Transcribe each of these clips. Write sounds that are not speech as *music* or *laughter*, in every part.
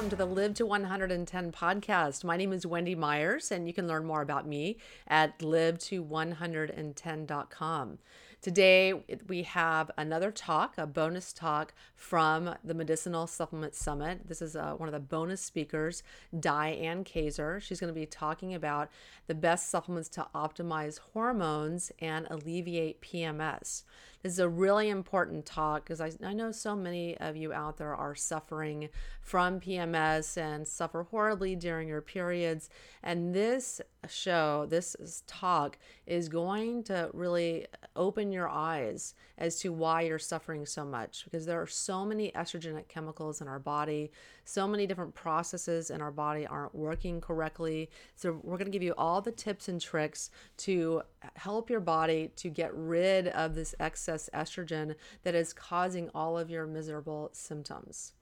Welcome to the Live to 110 podcast. My name is Wendy Myers, and you can learn more about me at live to110.com. Today, we have another talk, a bonus talk from the Medicinal Supplement Summit. This is uh, one of the bonus speakers, Diane Kazer. She's going to be talking about the best supplements to optimize hormones and alleviate PMS. This is a really important talk because I, I know so many of you out there are suffering from PMS and suffer horribly during your periods. And this show, this talk, is going to really open your eyes as to why you're suffering so much because there are so many estrogenic chemicals in our body, so many different processes in our body aren't working correctly. So, we're going to give you all the tips and tricks to help your body to get rid of this excess estrogen that is causing all of your miserable symptoms.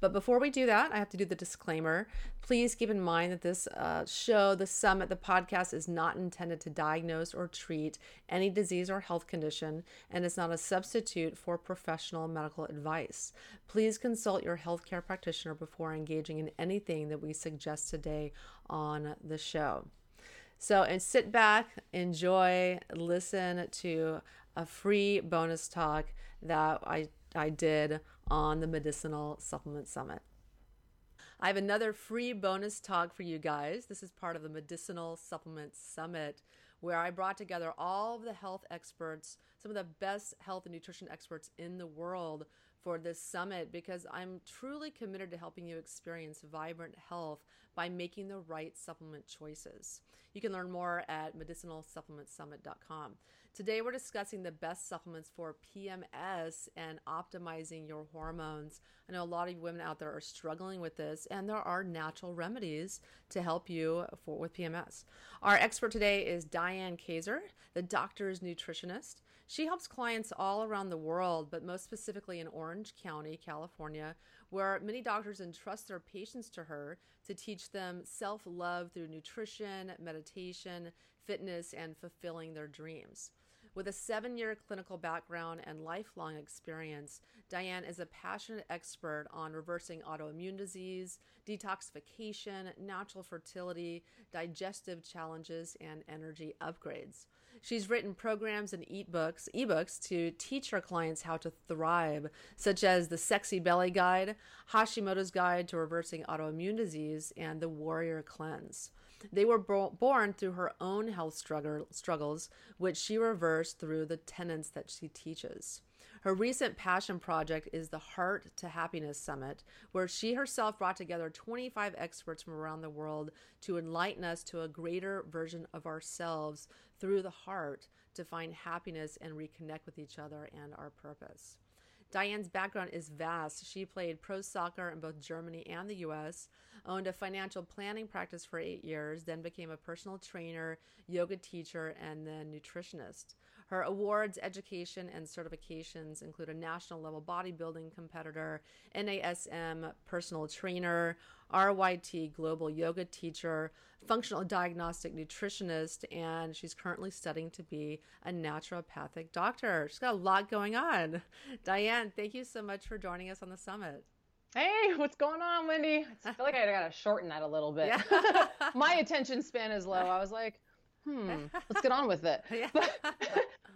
But before we do that, I have to do the disclaimer. Please keep in mind that this uh, show, the summit, the podcast is not intended to diagnose or treat any disease or health condition and is not a substitute for professional medical advice. Please consult your healthcare practitioner before engaging in anything that we suggest today on the show. So, and sit back, enjoy, listen to a free bonus talk that I, I did on the Medicinal Supplement Summit. I have another free bonus talk for you guys. This is part of the Medicinal Supplement Summit, where I brought together all of the health experts, some of the best health and nutrition experts in the world for this summit because I'm truly committed to helping you experience vibrant health by making the right supplement choices. You can learn more at medicinalsupplementsummit.com. Today, we're discussing the best supplements for PMS and optimizing your hormones. I know a lot of women out there are struggling with this, and there are natural remedies to help you for, with PMS. Our expert today is Diane Kazer, the doctor's nutritionist. She helps clients all around the world, but most specifically in Orange County, California, where many doctors entrust their patients to her to teach them self love through nutrition, meditation, fitness, and fulfilling their dreams. With a seven year clinical background and lifelong experience, Diane is a passionate expert on reversing autoimmune disease, detoxification, natural fertility, digestive challenges, and energy upgrades. She's written programs and e-books, ebooks to teach her clients how to thrive, such as the Sexy Belly Guide, Hashimoto's Guide to Reversing Autoimmune Disease, and the Warrior Cleanse. They were bo- born through her own health struggle, struggles, which she reversed through the tenets that she teaches. Her recent passion project is the Heart to Happiness Summit, where she herself brought together 25 experts from around the world to enlighten us to a greater version of ourselves through the heart to find happiness and reconnect with each other and our purpose. Diane's background is vast. She played pro soccer in both Germany and the US, owned a financial planning practice for eight years, then became a personal trainer, yoga teacher, and then nutritionist. Her awards, education, and certifications include a national level bodybuilding competitor, NASM personal trainer, RYT global yoga teacher, functional diagnostic nutritionist, and she's currently studying to be a naturopathic doctor. She's got a lot going on. Diane, thank you so much for joining us on the summit. Hey, what's going on, Wendy? I *laughs* feel like I gotta shorten that a little bit. Yeah. *laughs* My attention span is low. I was like, hmm, let's get on with it. *laughs* Yeah. But,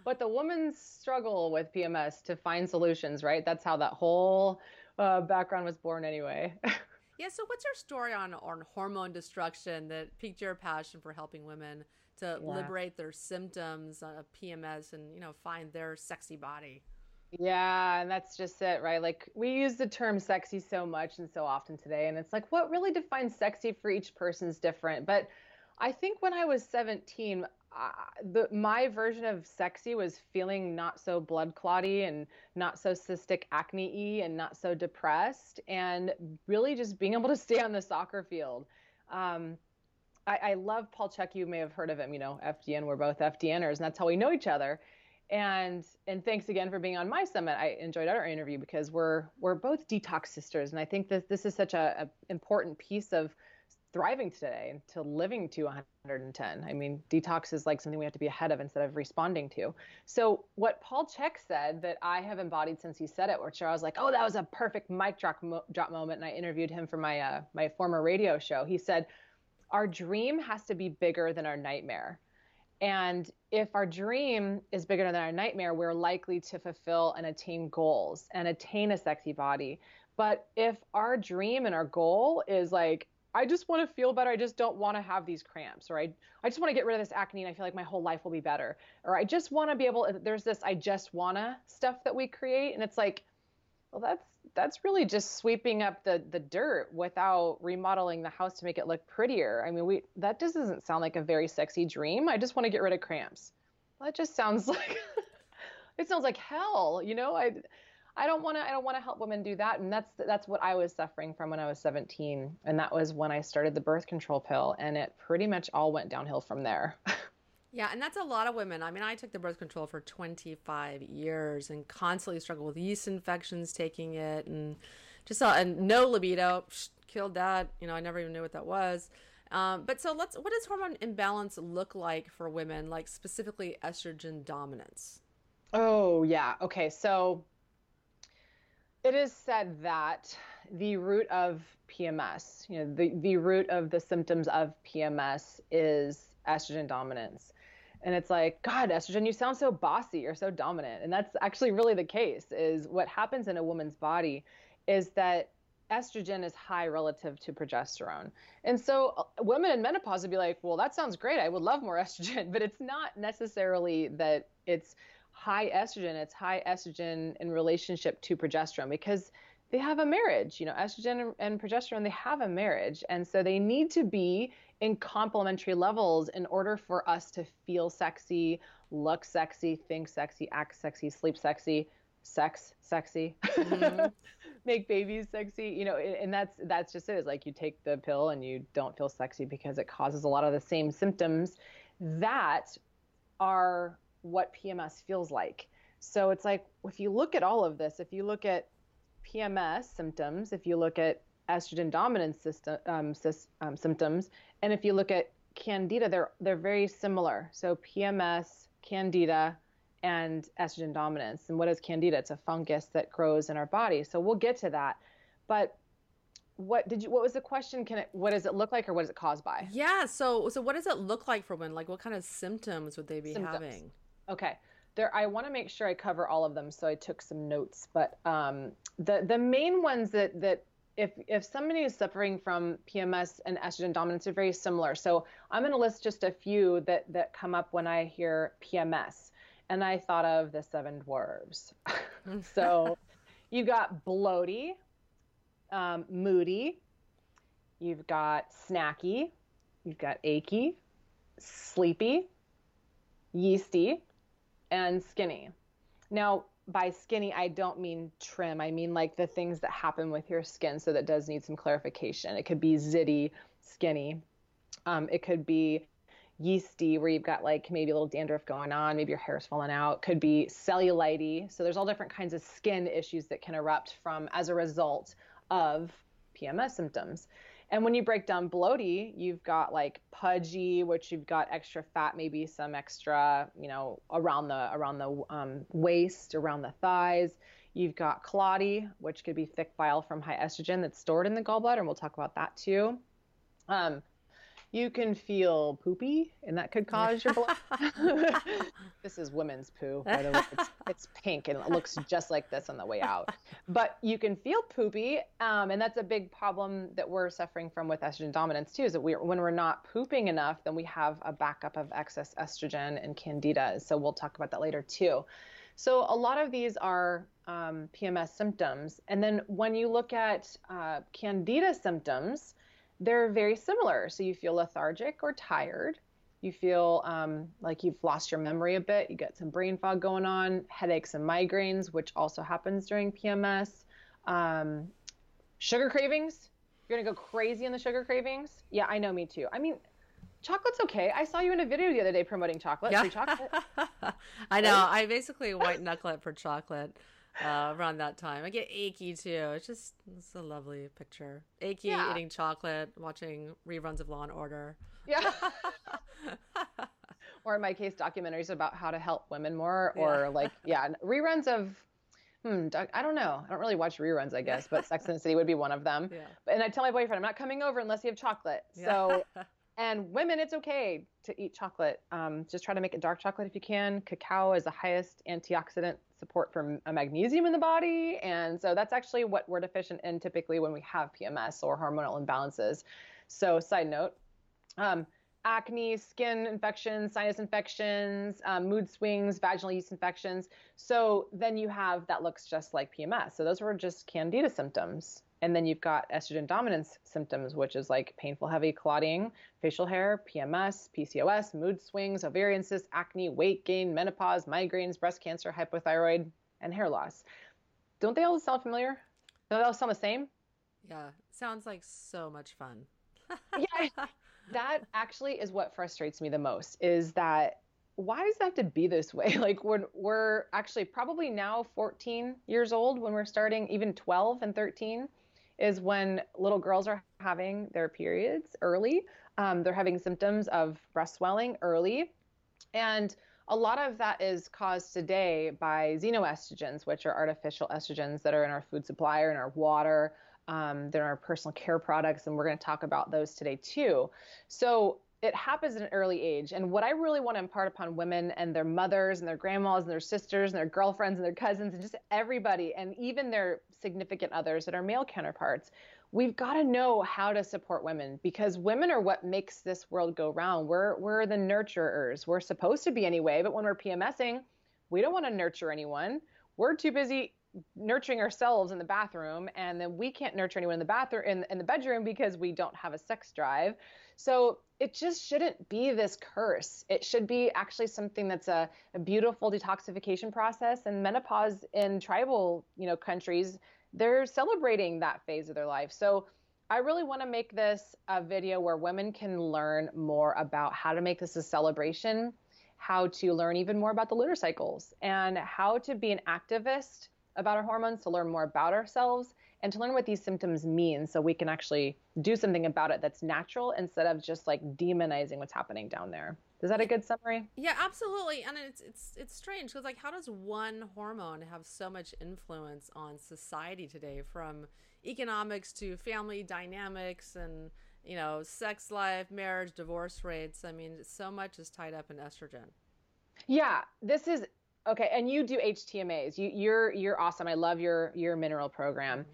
but the woman's struggle with PMS to find solutions, right? That's how that whole uh, background was born, anyway. Yeah. So, what's your story on on hormone destruction that piqued your passion for helping women to yeah. liberate their symptoms of PMS and you know find their sexy body? Yeah, and that's just it, right? Like we use the term sexy so much and so often today, and it's like what really defines sexy for each person's different. But I think when I was 17, the my version of sexy was feeling not so blood clotty and not so cystic acne and not so depressed, and really just being able to *laughs* stay on the soccer field. Um, I, I love Paul Chek. You may have heard of him. You know, FDN. We're both FDNers, and that's how we know each other and and thanks again for being on my summit. I enjoyed our interview because we're we're both detox sisters, and I think that this is such a, a important piece of thriving today to living to 110. I mean, detox is like something we have to be ahead of instead of responding to. So, what Paul Chek said that I have embodied since he said it, which I was like, oh, that was a perfect mic drop, mo- drop moment. And I interviewed him for my, uh, my former radio show. He said, our dream has to be bigger than our nightmare. And if our dream is bigger than our nightmare, we're likely to fulfill and attain goals and attain a sexy body. But if our dream and our goal is like, I just want to feel better. I just don't want to have these cramps, or I, I just want to get rid of this acne and I feel like my whole life will be better. Or I just want to be able, there's this I just wanna stuff that we create. And it's like, well, that's that's really just sweeping up the the dirt without remodeling the house to make it look prettier. I mean, we that just doesn't sound like a very sexy dream. I just want to get rid of cramps. That just sounds *laughs* like it sounds like hell, you know? I I don't want to I don't want to help women do that and that's that's what I was suffering from when I was 17 and that was when I started the birth control pill and it pretty much all went downhill from there. *laughs* Yeah, and that's a lot of women. I mean, I took the birth control for 25 years and constantly struggled with yeast infections taking it and just saw and no libido, psh, killed that. You know, I never even knew what that was. Um, but so let's what does hormone imbalance look like for women, like specifically estrogen dominance? Oh, yeah. Okay. So it is said that the root of PMS, you know, the, the root of the symptoms of PMS is estrogen dominance. And it's like, God, estrogen, you sound so bossy, you're so dominant. And that's actually really the case is what happens in a woman's body is that estrogen is high relative to progesterone. And so uh, women in menopause would be like, well, that sounds great. I would love more *laughs* estrogen, but it's not necessarily that it's high estrogen. It's high estrogen in relationship to progesterone because they have a marriage. You know, estrogen and progesterone, they have a marriage. And so they need to be in complementary levels in order for us to feel sexy, look sexy, think sexy, act sexy, sleep sexy, sex sexy, mm-hmm. *laughs* make babies sexy. You know, and that's that's just it. It's like you take the pill and you don't feel sexy because it causes a lot of the same symptoms that are what PMS feels like. So it's like if you look at all of this, if you look at PMS symptoms, if you look at estrogen dominance system, um, um, symptoms, and if you look at candida, they're they're very similar. So PMS, candida, and estrogen dominance. And what is candida? It's a fungus that grows in our body. So we'll get to that. But what did you what was the question can it what does it look like or what is it caused by yeah so so what does it look like for women like what kind of symptoms would they be symptoms. having okay there i want to make sure i cover all of them so i took some notes but um, the the main ones that that if if somebody is suffering from PMS and estrogen dominance are very similar. So I'm going to list just a few that that come up when I hear PMS, and I thought of the seven dwarves. *laughs* so you got bloaty, um, moody, you've got snacky, you've got achy, sleepy, yeasty, and skinny. Now by skinny, I don't mean trim. I mean like the things that happen with your skin. So that does need some clarification. It could be zitty, skinny. Um, it could be yeasty, where you've got like maybe a little dandruff going on, maybe your hair's falling out. Could be cellulite. So there's all different kinds of skin issues that can erupt from as a result of PMS symptoms. And when you break down bloaty, you've got like pudgy, which you've got extra fat, maybe some extra, you know, around the around the um, waist, around the thighs. You've got clotty, which could be thick bile from high estrogen that's stored in the gallbladder, and we'll talk about that too. Um, you can feel poopy, and that could cause your blood. *laughs* *laughs* this is women's poo, by the way. It's, it's, pink and it looks just like this on the way out. But you can feel poopy, um, and that's a big problem that we're suffering from with estrogen dominance too. Is that we when we're not pooping enough, then we have a backup of excess estrogen and candida. So we'll talk about that later too. So a lot of these are um, PMS symptoms, and then when you look at uh, candida symptoms they're very similar. So you feel lethargic or tired. You feel um, like you've lost your memory a bit. You get some brain fog going on, headaches and migraines, which also happens during PMS. Um, sugar cravings. You're gonna go crazy in the sugar cravings. Yeah, I know, me too. I mean, chocolate's okay. I saw you in a video the other day promoting chocolate. Yeah. Chocolate. *laughs* I know. I basically white knuckle it for chocolate. Uh, around that time. I get achy too. It's just it's a lovely picture. Achy, Yeah. eating chocolate, watching reruns of Law and Order. Yeah. *laughs* or in my case, documentaries about how to help women more, or *laughs* Yeah. like, yeah, reruns of, hmm, doc- I don't know. I don't really watch reruns, I guess, but Sex and the City would be one of them. Yeah. And I tell my boyfriend, I'm not coming over unless you have chocolate. So, *laughs* and women, it's okay to eat chocolate. Um, just try to make it dark chocolate if you can. Cacao is the highest antioxidant support for m- magnesium in the body. And so that's actually what we're deficient in typically when we have PMS or hormonal imbalances. So, side note, um, acne, skin infections, sinus infections, um, mood swings, vaginal yeast infections. So then you have that looks just like PMS. So those were just candida symptoms. And then you've got estrogen dominance symptoms, which is like painful, heavy clotting, facial hair, PMS, PCOS, mood swings, ovarian cysts, acne, weight gain, menopause, migraines, breast cancer, hypothyroid, and hair loss. Don't they all sound familiar? Don't they all sound the same? yeah. Sounds like so much fun. *laughs* yeah, that actually is what frustrates me the most is that why does it have to be this way? *laughs* Like when we're actually probably now 14 years old when we're starting, even 12 and 13 is when little girls are having their periods early. Um, they're having symptoms of breast swelling early. And a lot of that is caused today by xenoestrogens, which are artificial estrogens that are in our food supply or in our water. Um, they're in our personal care products, and we're going to talk about those today too. So it happens at an early age. And what I really want to impart upon women and their mothers and their grandmas and their sisters and their girlfriends and their cousins and just everybody, and even their significant others that are male counterparts, we've got to know how to support women because women are what makes this world go round. We're we're the nurturers. We're supposed to be anyway, but when we're PMSing, we don't want to nurture anyone. We're too busy nurturing ourselves in the bathroom and then we can't nurture anyone in the bathroom in, in the bedroom because we don't have a sex drive. So it just shouldn't be this curse. It should be actually something that's a, a beautiful detoxification process. And menopause in tribal you know countries they're celebrating that phase of their life. So I really want to make this a video where women can learn more about how to make this a celebration, how to learn even more about the lunar cycles, and how to be an activist about our hormones, to learn more about ourselves, and to learn what these symptoms mean so we can actually do something about it that's natural instead of just like demonizing what's happening down there. Is that a good summary? Yeah, absolutely. And it's it's it's strange because like how does one hormone have so much influence on society today from economics to family dynamics and you know, sex life, marriage, divorce rates. I mean, so much is tied up in estrogen. Yeah, this is okay. And you do HTMAs. You, you're you're awesome. I love your your mineral program.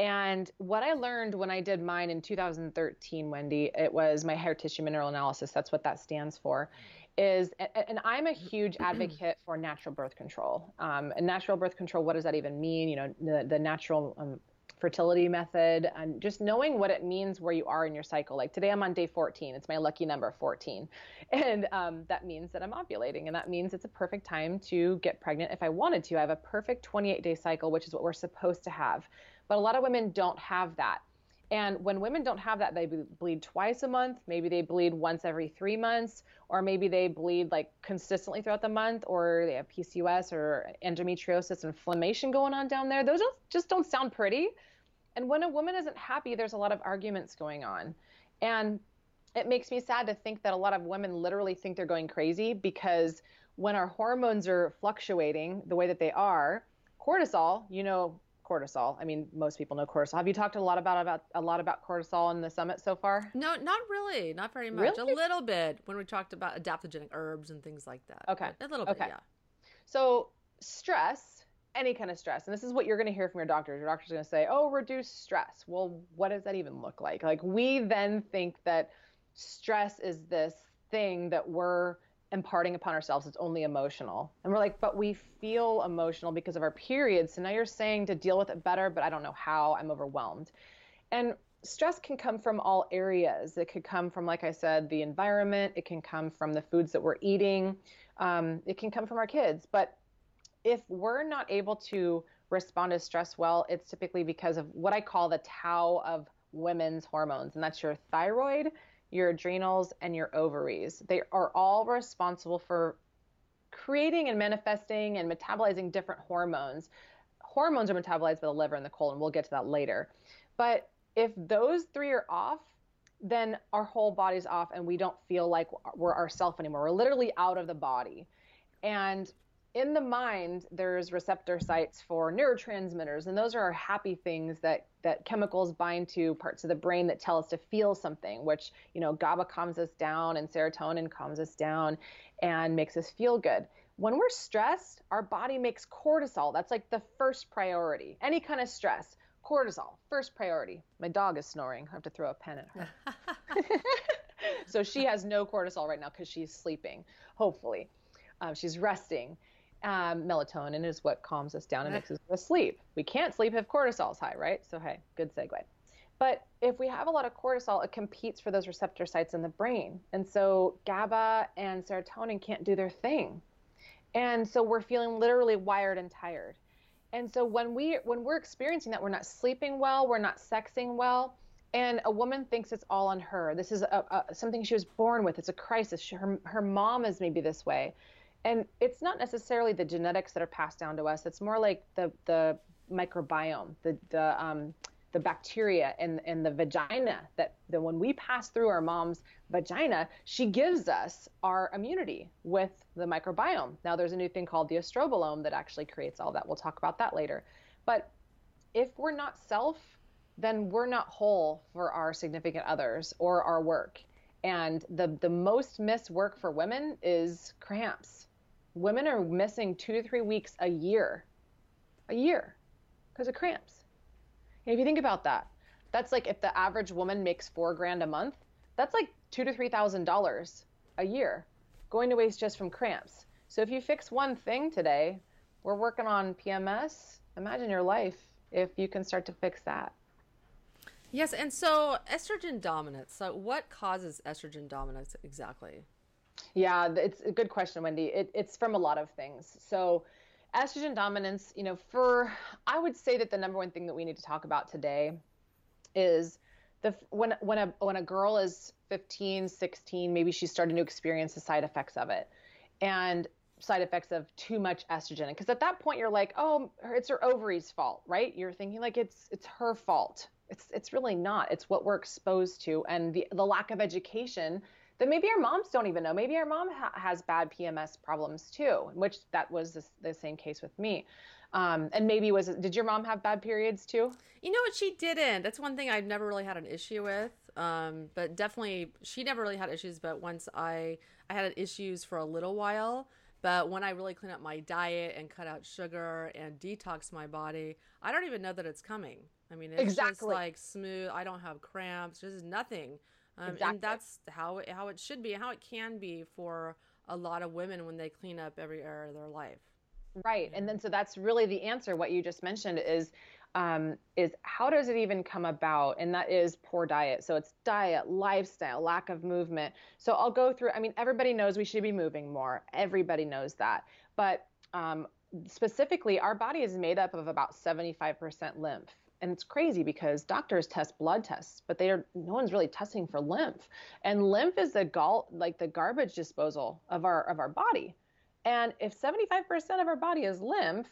And what I learned when I did mine in 2013, Wendy, it was my hair tissue mineral analysis. That's what that stands for. Is and I'm a huge *clears throat* advocate for natural birth control. Um, and natural birth control, what does that even mean? You know, the, the natural um, fertility method and just knowing what it means where you are in your cycle. Like today, I'm on day 14. It's my lucky number, 14, *laughs* and um, that means that I'm ovulating, and that means it's a perfect time to get pregnant if I wanted to. I have a perfect 28 day cycle, which is what we're supposed to have. But a lot of women don't have that. And when women don't have that, they bleed twice a month. Maybe they bleed once every three months, or maybe they bleed like consistently throughout the month, or they have PCOS or endometriosis, inflammation going on down there. Those just don't sound pretty. And when a woman isn't happy, there's a lot of arguments going on. And it makes me sad to think that a lot of women literally think they're going crazy because when our hormones are fluctuating the way that they are, cortisol, you know, cortisol. I mean, most people know cortisol. Have you talked a lot about about a lot about cortisol in the summit so far? No, not really. Not very much. Really? A little bit when we talked about adaptogenic herbs and things like that. Okay. A little bit, Okay. yeah. So, stress, any kind of stress, and this is what you're going to hear from your doctors. Your doctor's going to say, "Oh, reduce stress." Well, what does that even look like? Like we then think that stress is this thing that we're imparting upon ourselves. It's only emotional. And we're like, "But we feel emotional because of our periods." So now you're saying to deal with it better, but I don't know how. I'm overwhelmed. And stress can come from all areas. It could come from, like I said, the environment. It can come from the foods that we're eating. Um, it can come from our kids. But if we're not able to respond to stress well, it's typically because of what I call the tau of women's hormones, and that's your thyroid, your adrenals, and your ovaries. They are all responsible for creating and manifesting and metabolizing different hormones. hormones are metabolized by the liver and the colon. We'll get to that later. But if those three are off, then our whole body's off and we don't feel like we're ourself anymore. We're literally out of the body. And in the mind, there's receptor sites for neurotransmitters, and those are our happy things that that chemicals bind to parts of the brain that tell us to feel something. Which you know, GABA calms us down, and serotonin calms us down, and makes us feel good. When we're stressed, our body makes cortisol. That's like the first priority. Any kind of stress, cortisol, first priority. My dog is snoring. I have to throw a pen at her. *laughs* so she has no cortisol right now because she's sleeping, hopefully. Um, she's resting. Um, melatonin is what calms us down and makes us go to sleep. We can't sleep if cortisol is high, right? So, hey, good segue. But if we have a lot of cortisol, it competes for those receptor sites in the brain. And so GABA and serotonin can't do their thing. And so we're feeling literally wired and tired. And so when we when we're experiencing that, we're not sleeping well, we're not sexing well, and a woman thinks it's all on her. This is a, a, something she was born with. It's a crisis. She, her her mom is maybe this way and it's not necessarily the genetics that are passed down to us. It's more like the the microbiome, the the um, the bacteria in in the vagina that that when we pass through our mom's vagina, she gives us our immunity with the microbiome. Now there's a new thing called the estrobolome that actually creates all that. We'll talk about that later. But if we're not self, then we're not whole for our significant others or our work. And the the most missed work for women is cramps women are missing two to three weeks a year, a year, because of cramps. And if you think about that, that's like if the average woman makes four grand a month, that's like two to three thousand dollars a year going to waste just from cramps. So if you fix one thing today, we're working on PMS. Imagine your life if you can start to fix that. Yes, and so estrogen dominance. So what causes estrogen dominance exactly? Yeah, it's a good question, Wendy. It, it's from a lot of things. So, estrogen dominance, you know, for I would say that the number one thing that we need to talk about today is the when when a when a girl is 15, 16, maybe she's starting to experience the side effects of it. And side effects of too much estrogen because at that point you're like oh it's her ovaries fault right you're thinking like it's it's her fault it's it's really not it's what we're exposed to and the the lack of education that maybe our moms don't even know. Maybe our mom ha- has bad PMS problems too, which that was the, the same case with me. Um, and maybe was did your mom have bad periods too? You know what? She didn't. That's one thing I've never really had an issue with. Um, but definitely, she never really had issues. But once I I had issues for a little while. But when I really clean up my diet and cut out sugar and detox my body, I don't even know that it's coming. I mean, it's exactly. just like smooth. I don't have cramps. Just nothing. Um, exactly. And that's how it, how it should be, how it can be for a lot of women when they clean up every area of their life. Right, and then so that's really the answer. What you just mentioned is um, is how does it even come about? And that is poor diet. So it's diet, lifestyle, lack of movement. So I'll go through. I mean, everybody knows we should be moving more. Everybody knows that, but um, specifically, our body is made up of about 75% lymph and it's crazy because doctors test blood tests, but they are no one's really testing for lymph. And lymph is the gall like the garbage disposal of our of our body. And if 75% of our body is lymph,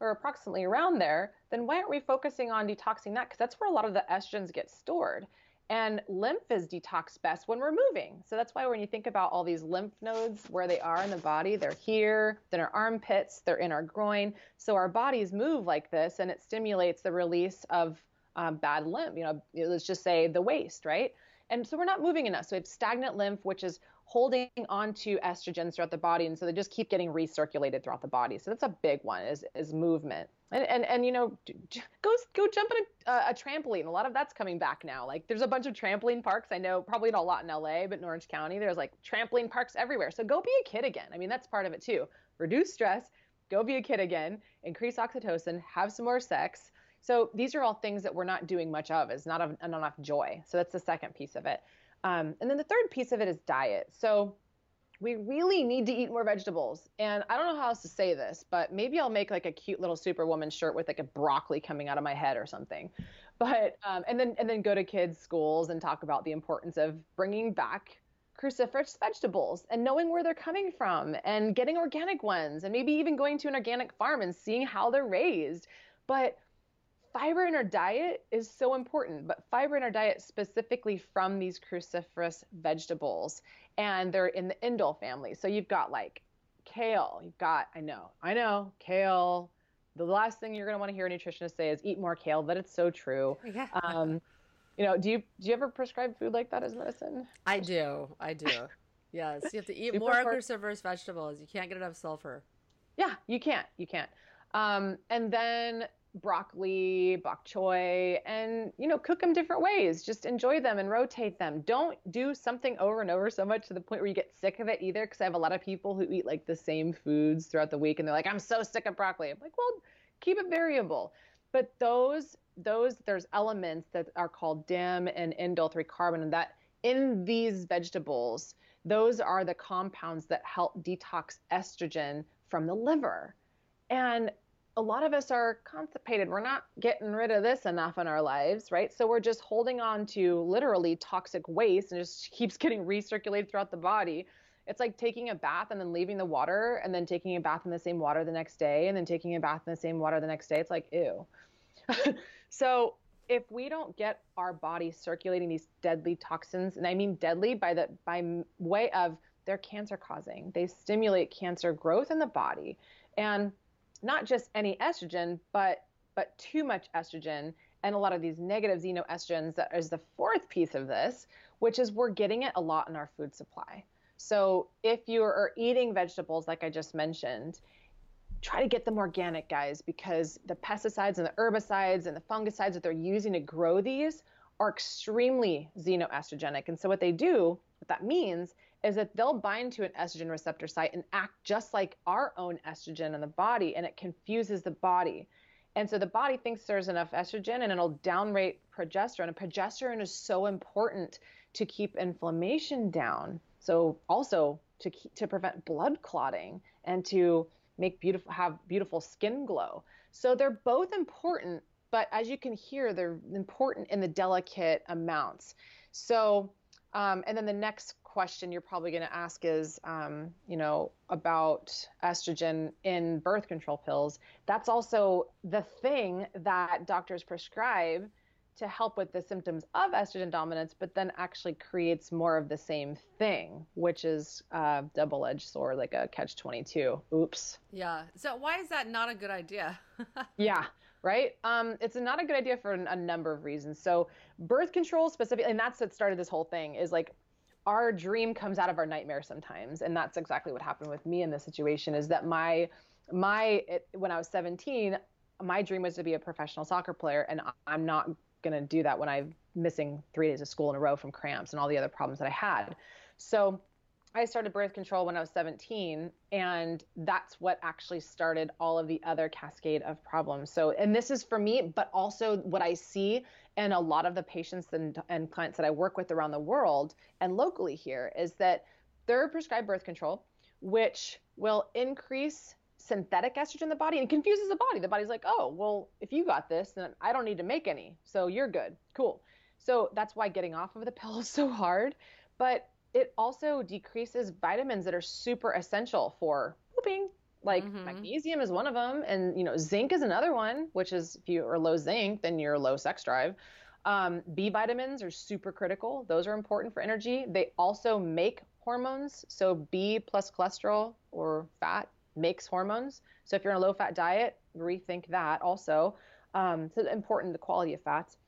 or approximately around there, then why aren't we focusing on detoxing that? Because that's where a lot of the estrogens get stored. And lymph is detox best when we're moving. So that's why when you think about all these lymph nodes, where they are in the body, they're here, then in our armpits, they're in our groin. So our bodies move like this and it stimulates the release of um, bad lymph. You know, let's just say the waste, right? And so we're not moving enough. So we have stagnant lymph, which is holding on to estrogens throughout the body. And so they just keep getting recirculated throughout the body. So that's a big one is, is movement. And, and, and you know, go go jump on a, a trampoline. A lot of that's coming back now. Like there's a bunch of trampoline parks. I know probably not a lot in LA, but in Orange County, there's like trampoline parks everywhere. So go be a kid again. I mean, that's part of it too. Reduce stress, go be a kid again, increase oxytocin, have some more sex. So these are all things that we're not doing much of. Is not, not enough joy. So that's the second piece of it. Um, and then the third piece of it is diet. So we really need to eat more vegetables. And I don't know how else to say this, but maybe I'll make like a cute little superwoman shirt with like a broccoli coming out of my head or something. But um, and then and then go to kids' schools and talk about the importance of bringing back cruciferous vegetables and knowing where they're coming from and getting organic ones and maybe even going to an organic farm and seeing how they're raised. But fiber in our diet is so important, but fiber in our diet specifically from these cruciferous vegetables, and they're in the indole family. So you've got like kale, you've got, I know, I know, kale. The last thing you're going to want to hear a nutritionist say is eat more kale, but it's so true. *laughs* Yeah. Um, you know, do you do you ever prescribe food like that as medicine? I do. I do. *laughs* Yes, you have to eat more cruciferous vegetables. You can't get enough sulfur. Yeah, you can't. You can't. Um, and then broccoli, bok choy, and you know, cook them different ways. Just enjoy them and rotate them. Don't do something over and over so much to the point where you get sick of it either. Because I have a lot of people who eat like the same foods throughout the week, and they're like, "I'm so sick of broccoli." I'm like, "Well, keep it variable." But those those there's elements that are called DIM and indole three carbon, and that in these vegetables, those are the compounds that help detox estrogen from the liver. And a lot of us are constipated. We're not getting rid of this enough in our lives, right? So we're just holding on to literally toxic waste and just *laughs* keeps getting recirculated throughout the body. It's like taking a bath and then leaving the water and then taking a bath in the same water the next day and then taking a bath in the same water the next day. It's like, ew. *laughs* so if we don't get our body circulating these deadly toxins, and I mean deadly by the by way of they're cancer causing. They stimulate cancer growth in the body. And not just any estrogen, but but too much estrogen and a lot of these negative xenoestrogens that is the fourth piece of this, which is we're getting it a lot in our food supply. So if you are eating vegetables like I just mentioned, try to get them organic, guys, because the pesticides and the herbicides and the fungicides that they're using to grow these are extremely xenoestrogenic. And so what they do, what that means is that they'll bind to an estrogen receptor site and act just like our own estrogen in the body, and it confuses the body. And so the body thinks there's enough estrogen and it'll downrate progesterone. And progesterone is so important to keep inflammation down. So also to keep, to prevent blood clotting and to make beautiful have beautiful skin glow. So they're both important, but as you can hear, they're important in the delicate amounts. So um, and then the next question you're probably going to ask is, um, you know, about estrogen in birth control pills. That's also the thing that doctors prescribe to help with the symptoms of estrogen dominance, but then actually creates more of the same thing, which is a double edged sword, like a catch 22. Oops. Yeah. So, why is that not a good idea? *laughs* yeah right? Um, it's not a good idea for a number of reasons. So, birth control specifically, and that's what started this whole thing, is like our dream comes out of our nightmare sometimes and that's exactly what happened with me in this situation is that my my it, when i was 17 my dream was to be a professional soccer player and i'm not going to do that when i'm missing three days of school in a row from cramps and all the other problems that i had so I started birth control when I was 17, and that's what actually started all of the other cascade of problems. So, and this is for me, but also what I see and a lot of the patients and, and clients that I work with around the world and locally here is that they're prescribed birth control, which will increase synthetic estrogen in the body and confuses the body. The body's like, oh, well, if you got this, then I don't need to make any. So you're good. Cool. So that's why getting off of the *laughs* pill is so hard. But it also decreases vitamins that are super essential for pooping. Like mm-hmm. magnesium is one of them, and you know zinc is another one. Which is if you are low zinc, then you're low sex drive. Um, B vitamins are super critical. Those are important for energy. They also make hormones. So B plus cholesterol or fat makes hormones. So if you're on a low fat diet, rethink that also. Um, so important the quality of fats.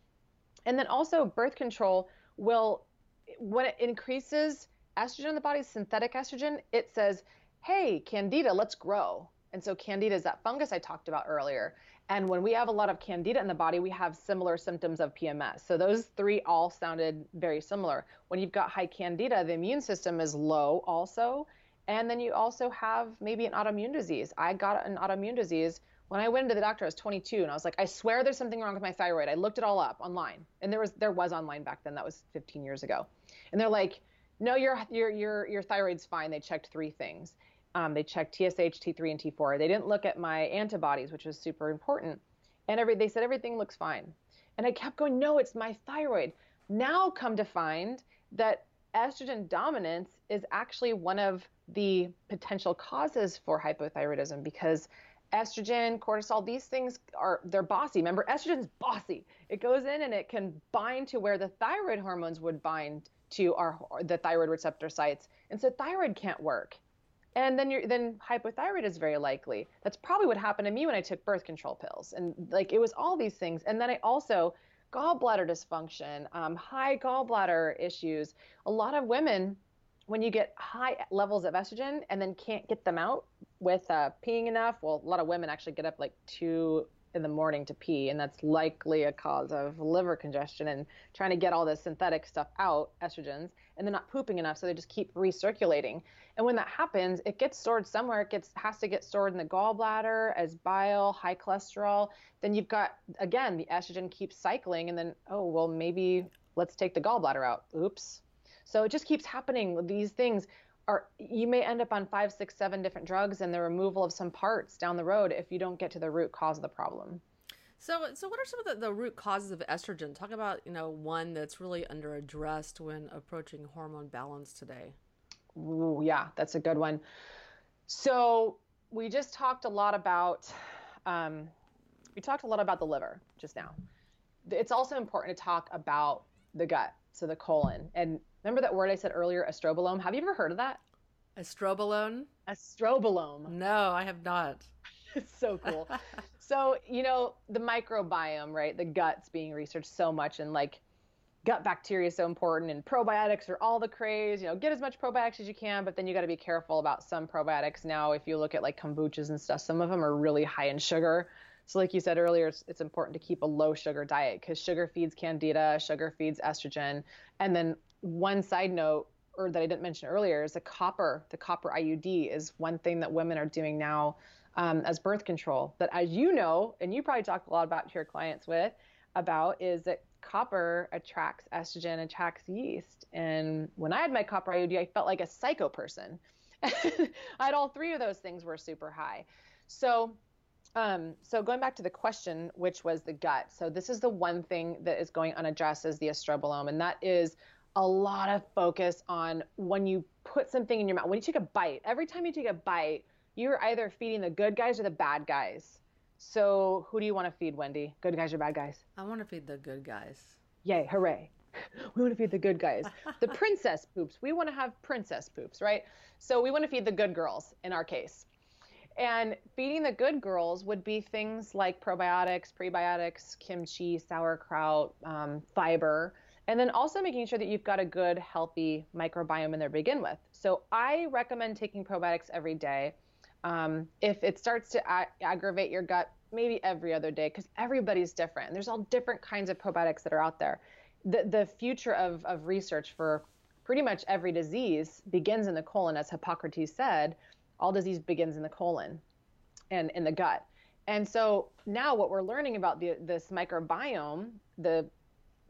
And then also birth control will when it increases estrogen in the body, synthetic estrogen, it says, hey, candida, let's grow. And so candida is that fungus I talked about earlier. And when we have a lot of candida in the body, we have similar symptoms of PMS. So those three all sounded very similar. When you've got high candida, the immune system is low also. And then you also have maybe an autoimmune disease. I got an autoimmune disease when I went into the doctor, I was 22, and I was like, I swear there's something wrong with my thyroid. I looked it all up online, and there was there was online back then. That was 15 years ago, and they're like, no, your your your your thyroid's fine. They checked three things. Um, they checked TSH, T3, and T4. They didn't look at my antibodies, which was super important. And every they said everything looks fine. And I kept going, no, it's my thyroid. Now come to find that estrogen dominance is actually one of the potential causes for hypothyroidism because estrogen, cortisol, these things are they're bossy. Remember, estrogen's bossy. It goes in and it can bind to where the thyroid hormones would bind to our the thyroid receptor sites. And so thyroid can't work. And then you're then hypothyroid is very likely. That's probably what happened to me when I took birth control pills. And like it was all these things. And then I also gallbladder dysfunction, um, high gallbladder issues. A lot of women when you get high levels of estrogen and then can't get them out with uh, peeing enough, well, a lot of women actually get up like two in the morning to pee, and that's likely a cause of liver congestion and trying to get all this synthetic stuff out, estrogens, and they're not pooping enough, so they just keep recirculating. And when that happens, it gets stored somewhere. It gets has to get stored in the gallbladder as bile, high cholesterol. Then you've got again the estrogen keeps cycling, and then oh well maybe let's take the gallbladder out. Oops. So it just keeps happening. These things are you may end up on five, six, seven different drugs and the removal of some parts down the road if you don't get to the root cause of the problem. So, so what are some of the, the root causes of estrogen? Talk about you know one that's really under addressed when approaching hormone balance today. Ooh, yeah, that's a good one. So we just talked a lot about um, we talked a lot about the liver just now. It's also important to talk about the gut, so the colon, and Remember that word I said earlier, estrobolome? Have you ever heard of that? Estrobolone? Estrobolome. No, I have not. *laughs* it's so cool. so, you know, the microbiome, right? The gut's being researched so much and like gut bacteria is so important and probiotics are all the craze. You know, get as much probiotics as you can, but then you got to be careful about some probiotics. Now, if you look at like kombuchas and stuff, some of them are really high in sugar. So, like you said earlier, it's, it's important to keep a low sugar diet because sugar feeds candida, sugar feeds estrogen. And then one side note or that I didn't mention earlier is the copper. The copper IUD is one thing that women are doing now um, as birth control. That, as you know, and you probably talk a lot about to your clients with about, is that copper attracts estrogen, attracts yeast. And when I had my copper IUD, I felt like a psycho person. *laughs* I had all three of those things were super high. So, um, so going back to the question, which was the gut. So this is the one thing that is going unaddressed is the estrobolome, and that is a lot of focus on when you put something in your mouth, when you take a bite, every time you take a bite, you're either feeding the good guys or the bad guys. So who do you want to feed, Wendy? Good guys or bad guys? I want to feed the good guys. Yay, hooray. *laughs* We want to feed the good guys. the *laughs* princess poops. We want to have princess poops, right? So we want to feed the good girls in our case. And feeding the good girls would be things like probiotics, prebiotics, kimchi, sauerkraut, um, fiber and then also making sure that you've got a good, healthy microbiome in there to begin with. So I recommend taking probiotics every day. Um, if it starts to aggravate your gut, maybe every other day, because everybody's different. And there's all different kinds of probiotics that are out there. The, the future of, of research for pretty much every disease begins in the colon, as Hippocrates said. All disease begins in the colon and in the gut. And so now what we're learning about the, this microbiome, the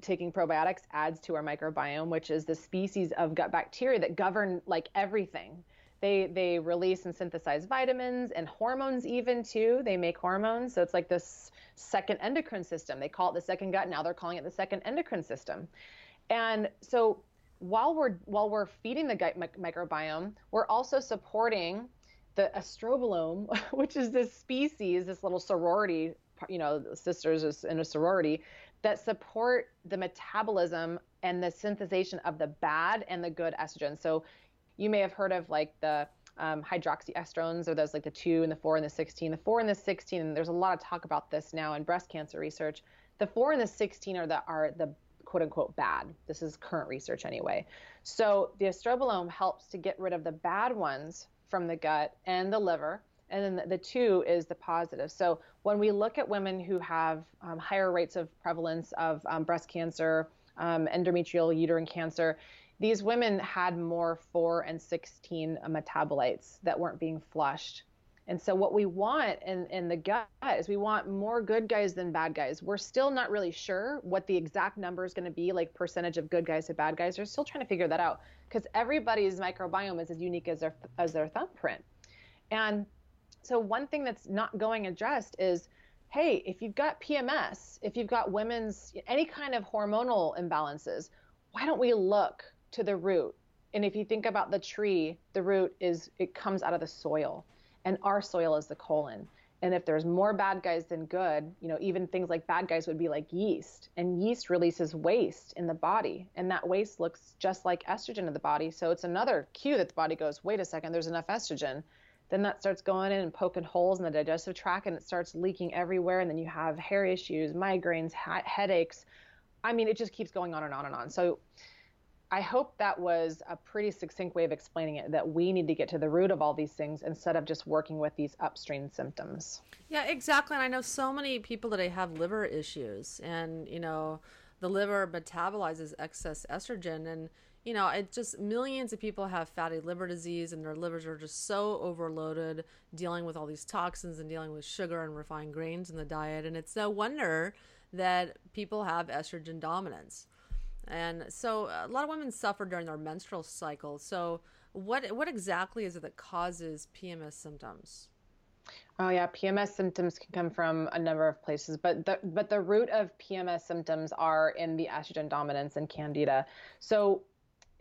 taking probiotics adds to our microbiome, which is the species of gut bacteria that govern like everything. They they release and synthesize vitamins and hormones even too. They make hormones, so it's like this second endocrine system. They call it the second gut. Now they're calling it the second endocrine system. And so while we're while we're feeding the gut microbiome, we're also supporting the estrobolome, *laughs* which is this species, this little sorority, you know, sisters in a sorority that support the metabolism and the synthesization of the bad and the good estrogen. So you may have heard of like the um, hydroxyestrogens or those like the 2 and the 4 and the 16. The 4 and the 16, and there's a lot of talk about this now in breast cancer research. The 4 and the 16 are the are the quote unquote bad. This is current research anyway. So the estrobolome helps to get rid of the bad ones from the gut and the liver and then the, two is the positive. So when we look at women who have um, higher rates of prevalence of um, breast cancer, um, endometrial uterine cancer, these women had more 4 and 16 metabolites that weren't being flushed. And so what we want in, in the gut is we want more good guys than bad guys. We're still not really sure what the exact number is going to be, like percentage of good guys to bad guys. We're still trying to figure that out because everybody's microbiome is as unique as their as their thumbprint. And so one thing that's not going addressed is hey, if you've got PMS, if you've got women's any kind of hormonal imbalances, why don't we look to the root? And if you think about the tree, the root is it comes out of the soil, and our soil is the colon. and if there's more bad guys than good, you know, even things like bad guys would be like yeast, and yeast releases waste in the body, and that waste looks just like estrogen in the body. So it's another cue that the body goes, wait a second, there's enough estrogen. Then that starts going in and poking holes in the digestive tract, and it starts leaking everywhere. And then you have hair issues, migraines, ha- headaches. I mean, it just keeps going on and on and on. So I hope that was a pretty succinct way of explaining it that we need to get to the root of all these things instead of just working with these upstream symptoms. Yeah, exactly. And I know so many people that i have liver issues and, you know, the liver metabolizes excess estrogen and you know, it just millions of people have fatty liver disease and their livers are just so overloaded dealing with all these toxins and dealing with sugar and refined grains in the diet and it's no wonder that people have estrogen dominance. And so a lot of women suffer during their menstrual cycle. So what what exactly is it that causes PMS symptoms? Oh yeah, PMS symptoms can come from a number of places, but the but the root of PMS symptoms are in the estrogen dominance and candida. So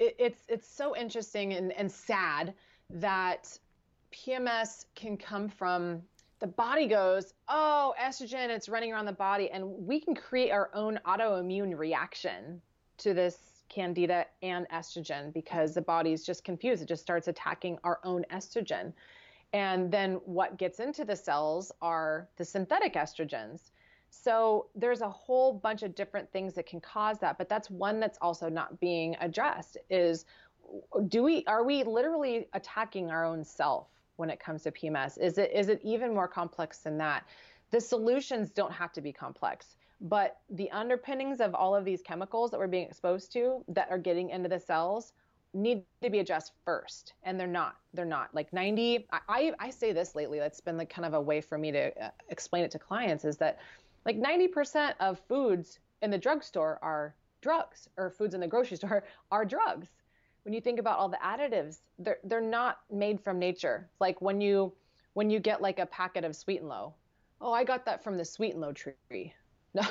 it, it's it's so interesting and, and sad that PMS can come from the body goes, oh, estrogen, it's running around the body, and we can create our own autoimmune reaction to this candida and estrogen because the body is just confused. It just starts attacking our own estrogen. And then what gets into the cells are the synthetic estrogens. So there's a whole bunch of different things that can cause that, but that's one that's also not being addressed is do we are we literally attacking our own self when it comes to PMS? Is it is it even more complex than that? The solutions don't have to be complex but the underpinnings of all of these chemicals that we're being exposed to that are getting into the cells need to be addressed first and they're not they're not like 90 i i say this lately that's been like kind of a way for me to uh, explain it to clients is that like 90% of foods in the drugstore are drugs or foods in the grocery *laughs* store are drugs when you think about all the additives they're they're not made from nature like when you when you get like a packet of sweet and low oh i got that from the sweet and low tree *laughs* no,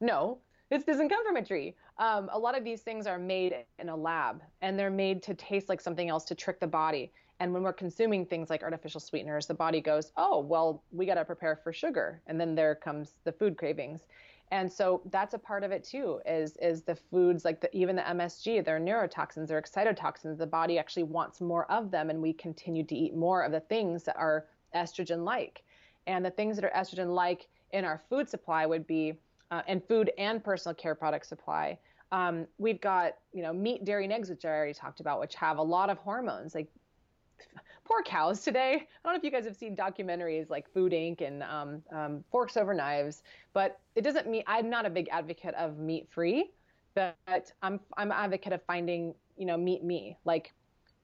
no, this doesn't come from a tree. Um, a lot of these things are made in a lab and they're made to taste like something else to trick the body. And when we're consuming things like artificial sweeteners, the body goes, oh, well, we got to prepare for sugar. And then there comes the food cravings. And so that's a part of it too, is is the foods like the, even the MSG, they're neurotoxins, they're excitotoxins. The body actually wants more of them, and we continue to eat more of the things that are estrogen like. And the things that are estrogen like in our food supply would be, uh, and food and personal care product supply. Um, we've got, you know, meat, dairy, and eggs, which I already talked about, which have a lot of hormones. Like poor cows today. I don't know if you guys have seen documentaries like Food Inc. and um, um, Forks Over Knives, but it doesn't mean I'm not a big advocate of meat free, but I'm I'm an advocate of finding you know meat me like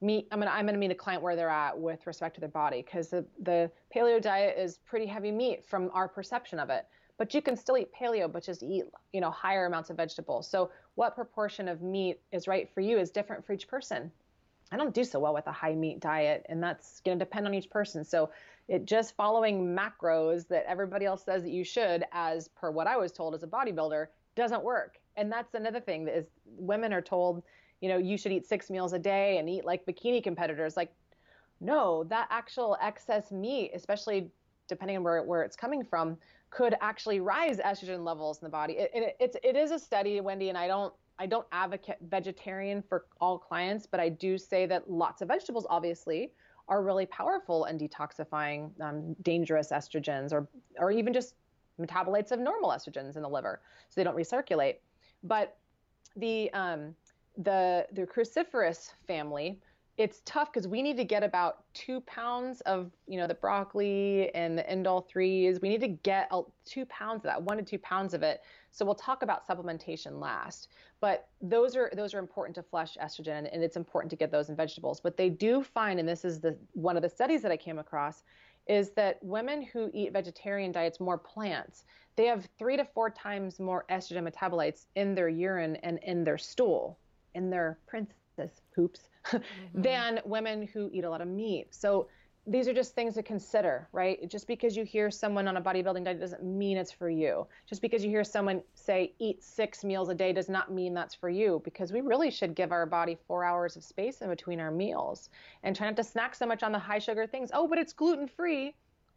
meet I'm gonna I'm gonna meet a client where they're at with respect to their body because the the paleo diet is pretty heavy meat from our perception of it. But you can still eat paleo, but just eat you know higher amounts of vegetables. So what proportion of meat is right for you is different for each person. I don't do so well with a high meat diet, and that's going to depend on each person. So it just following macros that everybody else says that you should, as per what I was told as a bodybuilder, doesn't work. And that's another thing that is women are told you know, you should eat six meals a day and eat like bikini competitors. Like, no, that actual excess meat, especially depending on where, where it's coming from, could actually rise estrogen levels in the body. It, it, it's, it is a study, Wendy, and I don't, I don't advocate vegetarian for all clients, but I do say that lots of vegetables, obviously, are really powerful in detoxifying um, dangerous estrogens or, or even just metabolites of normal estrogens in the liver so they don't recirculate. But the, um, the the cruciferous family, it's tough because we need to get about two pounds of you know the broccoli and the indole threes. We need to get two pounds of that, one to two pounds of it. So we'll talk about supplementation last. But those are those are important to flush estrogen, and it's important to get those in vegetables. But they do find, and this is the one of the studies that I came across, is that women who eat vegetarian diets, more plants, they have three to four times more estrogen metabolites in their urine and in their stool in their princess poops *laughs* mm-hmm. than women who eat a lot of meat. So these are just things to consider, right? Just because you hear someone on a bodybuilding diet doesn't mean it's for you. Just because you hear someone say eat six meals a day does not mean that's for you because we really should give our body four hours of space in between our meals and try not to snack so much on the high sugar things. Oh, but it's gluten free.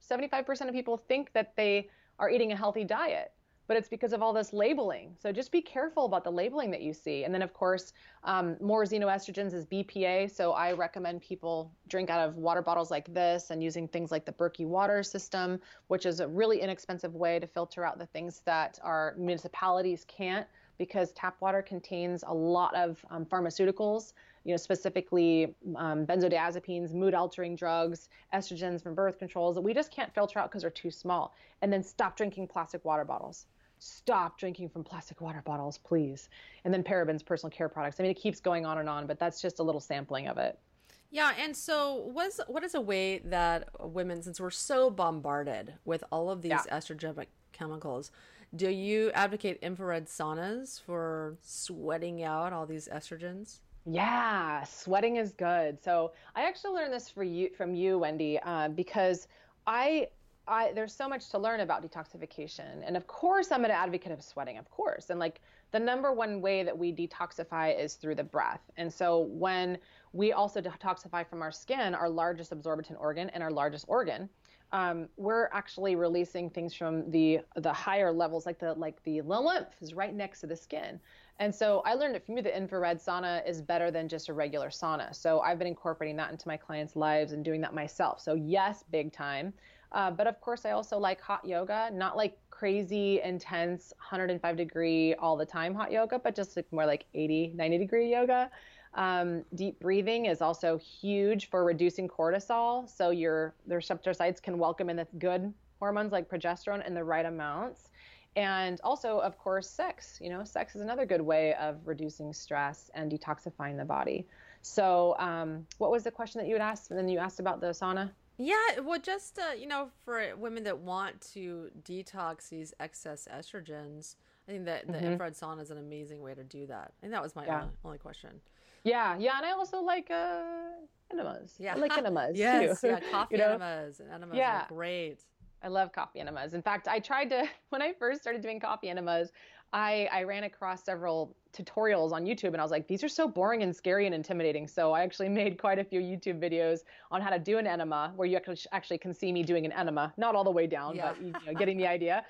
75% of people think that they are eating a healthy diet but it's because of all this labeling. So just be careful about the labeling that you see. And then, of course, um, more xenoestrogens is BPA. So I recommend people drink out of water bottles like this and using things like the Berkey water system, which is a really inexpensive way to filter out the things that our municipalities can't because tap water contains a lot of um, pharmaceuticals you know, specifically um, benzodiazepines, mood altering drugs, estrogens from birth controls that we just can't filter out because they're too small. And then stop drinking plastic water bottles stop drinking from plastic water bottles, please. And then parabens, personal care products. I mean, it keeps going on and on, but that's just a little sampling of it. Yeah, and so what's what is a way that women, since we're so bombarded with all of these yeah. estrogenic chemicals, do you advocate infrared saunas for sweating out all these estrogens? Yeah, sweating is good. So I actually learned this for you from you, Wendy, uh, because I I, there's so much to learn about detoxification. And of course, I'm an advocate of sweating, of course. And like the number one way that we detoxify is through the breath. And so when we also detoxify from our skin, our largest absorption organ and our largest organ, um, we're actually releasing things from the the higher levels, like the like the lymph is right next to the skin. And so I learned it from you that infrared sauna is better than just a regular sauna. So I've been incorporating that into my clients' lives and doing that myself. So yes, big time. Uh, but of course, I also like hot yoga, not like crazy intense 105 degree all the time hot yoga, but just like more like 80, 90 degree yoga. Um, deep breathing is also huge for reducing cortisol. So your the receptor sites can welcome in the good hormones like progesterone in the right amounts. And also, of course, sex. You know, sex is another good way of reducing stress and detoxifying the body. So, um, what was the question that you had asked? And then you asked about the sauna. Yeah, well, just uh, you know, for women that want to detox these excess estrogens, I think that the mm-hmm. infrared sauna is an amazing way to do that. And that was my yeah. only, only question. Yeah, yeah, and I also like uh, enemas. Yeah, I like *laughs* enemas yes, too. yeah, *laughs* coffee you know? enemas. Enemas yeah. are great. I love coffee enemas. In fact, I tried to *laughs* when I first started doing coffee enemas. I, I ran across several tutorials on YouTube and I was like, these are so boring and scary and intimidating. So I actually *laughs* made quite a few YouTube videos on how to do an enema where you actually can see me doing an enema, not all the way down, yeah. but you know, getting the *laughs* idea.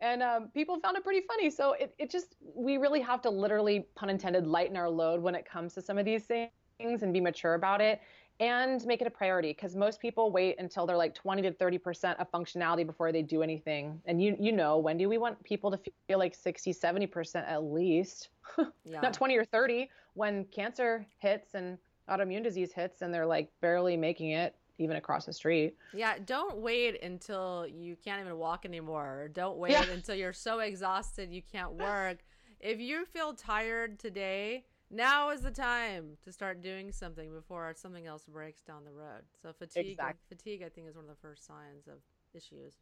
And um, people found it pretty funny. So it, it just, we really have to literally, pun intended, lighten our load when it comes to some of these things and be mature about it and make it a priority because most people wait until they're like 20 to 30 percent of functionality before they do anything. And you you know wendy we want people to feel like 60 70 percent at least. *laughs* Yeah. not 20 or 30 when cancer hits and autoimmune disease hits and they're like barely making it even across the street. Yeah don't wait until you can't even walk anymore. Don't wait yeah. until you're so exhausted you can't work. If you feel tired today now is the time to start doing something before something else breaks down the road. So fatigue, exactly. fatigue, I think, is one of the first signs of issues.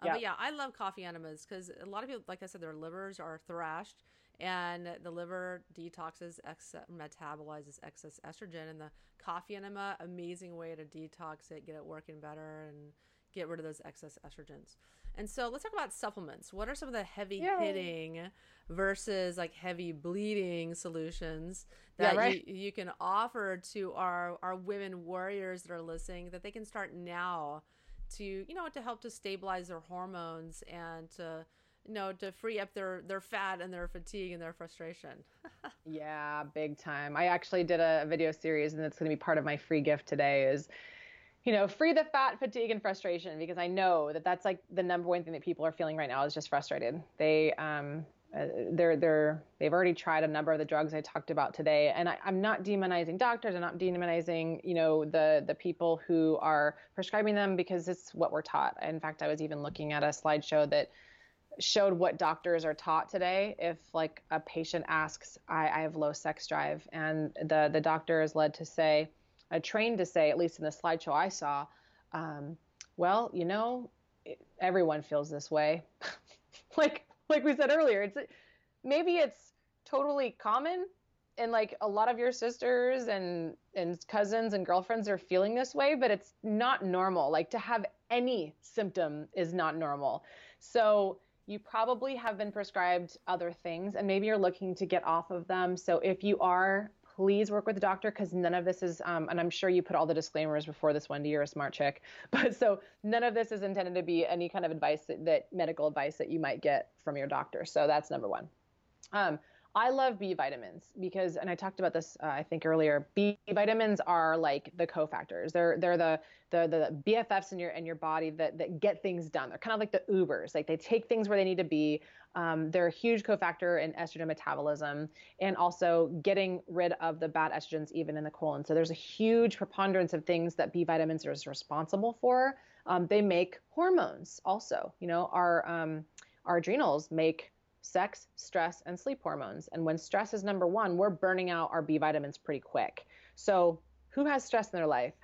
Uh, yep. But yeah, I love coffee enemas because a lot of people, like I said, their livers are thrashed, and the liver detoxes, ex- metabolizes excess estrogen, and the coffee enema, amazing way to detox it, get it working better, and get rid of those excess estrogens. And so let's talk about supplements. What are some of the heavy Yay. hitting versus like heavy bleeding solutions that yeah, right. you, you can offer to our, our women warriors that are listening that they can start now to, you know, to help to stabilize their hormones and to, you know, to free up their, their fat and their fatigue and their frustration. *laughs* yeah, big time. I actually did a video series and it's going to be part of my free gift today is you know, free the fat, fatigue, and frustration because I know that that's like the number one thing that people are feeling right now is just frustrated. They, um, uh, they're they're they've already tried a number of the drugs I talked about today, and I, am not demonizing doctors. I'm not demonizing you know the the people who are prescribing them because it's what we're taught. In fact, I was even looking at a slideshow that showed what doctors are taught today. If like a patient asks, I, I have low sex drive, and the the doctor is led to say uh, trained to say, at least in the slideshow I saw, um, well, you know, everyone feels this way. *laughs* like like we said earlier, it's maybe it's totally common and like a lot of your sisters and and cousins and girlfriends are feeling this way, but it's not normal. Like to have any symptom is not normal. So you probably have been prescribed other things and maybe you're looking to get off of them. So if you are please work with a doctor because none of this is, um, and I'm sure you put all the disclaimers before this, Wendy. You're a smart chick, *laughs* but so none of this is intended to be any kind of advice that, that medical advice that you might get from your doctor. So that's number one. Um, I love B vitamins because, and I talked about this, uh, I think earlier. B vitamins are like the cofactors. They're they're the the the BFFs in your in your body that that get things done. They're kind of like the Ubers. Like they take things where they need to be. Um, they're a huge cofactor in estrogen metabolism and also getting rid of the bad estrogens even in the colon. So there's a huge preponderance of things that B vitamins are responsible for. Um, they make hormones also. You know, our um, our adrenals make sex, stress, and sleep hormones. And when stress is number one, we're burning out our B vitamins pretty quick. So, who has stress in their life?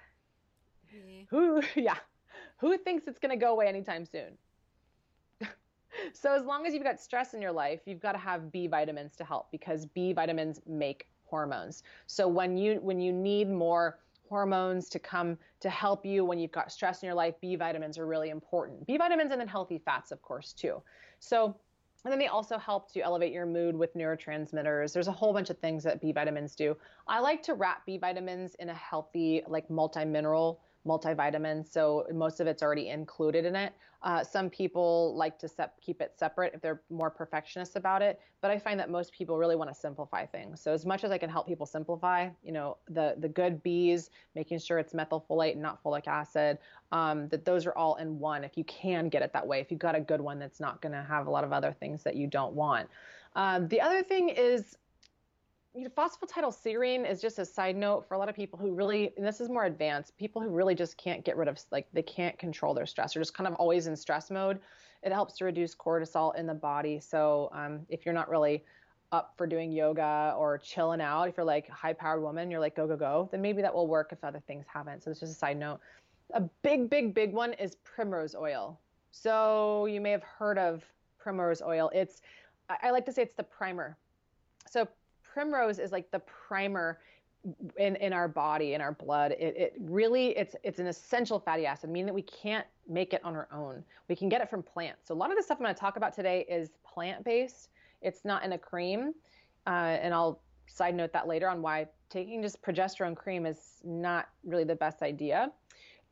Me. Who, *laughs* yeah, who thinks it's going to go away anytime soon? *laughs* so, as long as you've got stress in your life, you've got to have B vitamins to help because B vitamins make hormones. So, when you when you need more hormones to come to help you when you've got stress in your life, B vitamins are really important. B vitamins and then healthy fats, of course, too. So and then they also help to elevate your mood with neurotransmitters. There's a whole bunch of things that B vitamins do. I like to wrap B vitamins in a healthy, like multi mineral multivitamin, so most of it's already included in it. Uh, some people like to keep it separate if they're more perfectionists about it, but I find that most people really want to simplify things. So as much as I can help people simplify, you know, the the good Bs, making sure it's methylfolate and not folic acid, um, that those are all in one. If you can get it that way, if you've got a good one that's not going to have a lot of other things that you don't want. Um, the other thing is you know, phosphatidylserine is just a side note for a lot of people who really, and this is more advanced, people who really just can't get rid of, like, they can't control their stress. They're just kind of always in stress mode. It helps to reduce cortisol in the body. So um, if you're not really up for doing yoga or chilling out, if you're like a high powered woman, you're like, go, go, go, then maybe that will work if other things haven't. So it's just a side note. A big, big, big one is primrose oil. So you may have heard of primrose oil. It's, I like to say it's the primer. So primrose is like the primer in, in our body, in our blood. It, it really, it's, it's an essential fatty acid, meaning that we can't make it on our own. We can get it from plants. So a lot of the stuff I'm going to talk about today is plant-based. It's not in a cream. Uh, and I'll side note that later on why taking just progesterone cream is not really the best idea.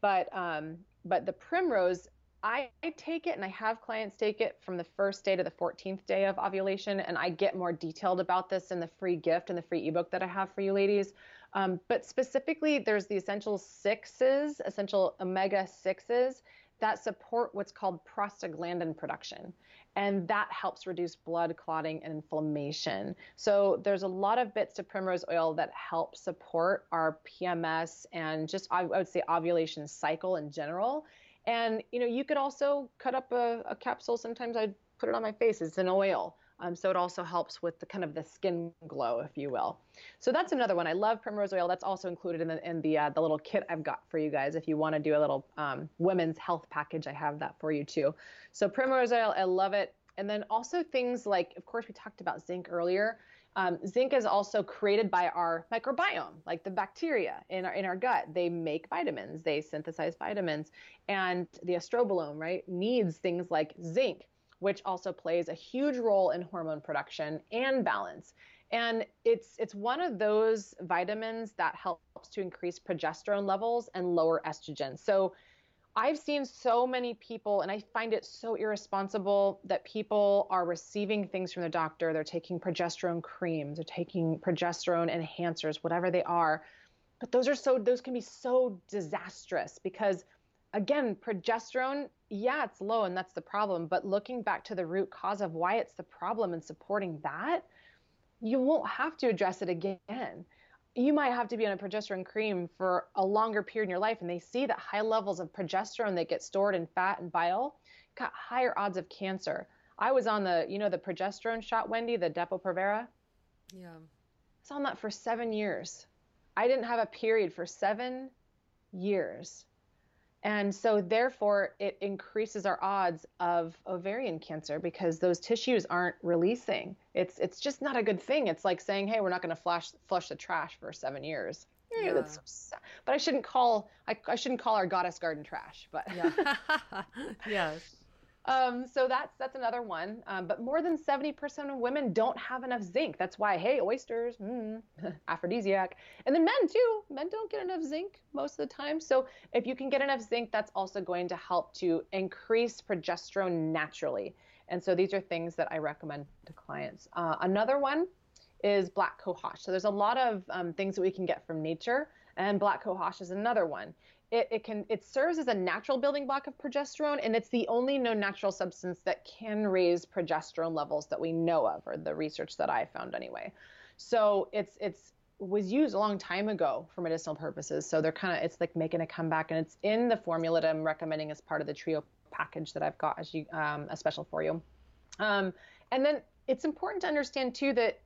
But, um, but the primrose I take it and I have clients take it from the first day to the 14th day of ovulation. And I get more detailed about this in the free gift and the free ebook that I have for you ladies. Um, but specifically, there's the essential sixes, essential omega sixes that support what's called prostaglandin production. And that helps reduce blood clotting and inflammation. So there's a lot of bits to primrose oil that help support our PMS and just, I would say, ovulation cycle in general and you know, you could also cut up a, a capsule. Sometimes I put it on my face. It's an oil. Um, so it also helps with the kind of the skin glow, if you will. So that's another one. I love primrose oil. That's also included in the in the uh, the little kit I've got for you guys. If you want to do a little um, women's health package, I have that for you too. So primrose oil, I love it. And then also things like, of course, we talked about zinc earlier. Um, zinc is also created by our microbiome, like the bacteria in our in our gut. They make vitamins, they synthesize vitamins, and the estrobolome, right, needs things like zinc, which also plays a huge role in hormone production and balance. And it's it's one of those vitamins that helps to increase progesterone levels and lower estrogen. So I've seen so many people, and I find it so irresponsible that people are receiving things from the doctor. They're taking progesterone creams, they're taking progesterone enhancers, whatever they are. But those are so, those can be so disastrous because, again, progesterone, yeah, it's low and that's the problem. But looking back to the root cause of why it's the problem and supporting that, you won't have to address it again you might have to be on a progesterone cream for a longer period in your life and they see that high levels of progesterone that get stored in fat and bile got higher odds of cancer. I was on the you know the progesterone shot wendy the depo-provera? Yeah. I was on that for seven years. I didn't have a period for seven years and so, therefore, it increases our odds of ovarian cancer because those tissues aren't releasing. It's it's just not a good thing. It's like saying, "Hey, we're not going to flush flush the trash for seven years." Yeah. So but I shouldn't call I, I shouldn't call our goddess garden trash. But yeah, *laughs* yes. Um, so that's that's another one. Um, but more than 70% of women don't have enough zinc. That's why, hey, oysters, mm, *laughs* aphrodisiac. And then men too. Men don't get enough zinc most of the time. So if you can get enough zinc, that's also going to help to increase progesterone naturally. And so these are things that I recommend to clients. Uh, another one is black cohosh. So there's a lot of um, things that we can get from nature, and black cohosh is another one. It, it, can it serves as a natural building block of progesterone, and it's the only known natural substance that can raise progesterone levels that we know of, or the research that I found anyway. So it's it's was used a long time ago for medicinal purposes. So they're kind of it's like making a comeback, and it's in the formula that I'm recommending as part of the trio package that I've got as you um, a special for you. Um, and then it's important to understand too that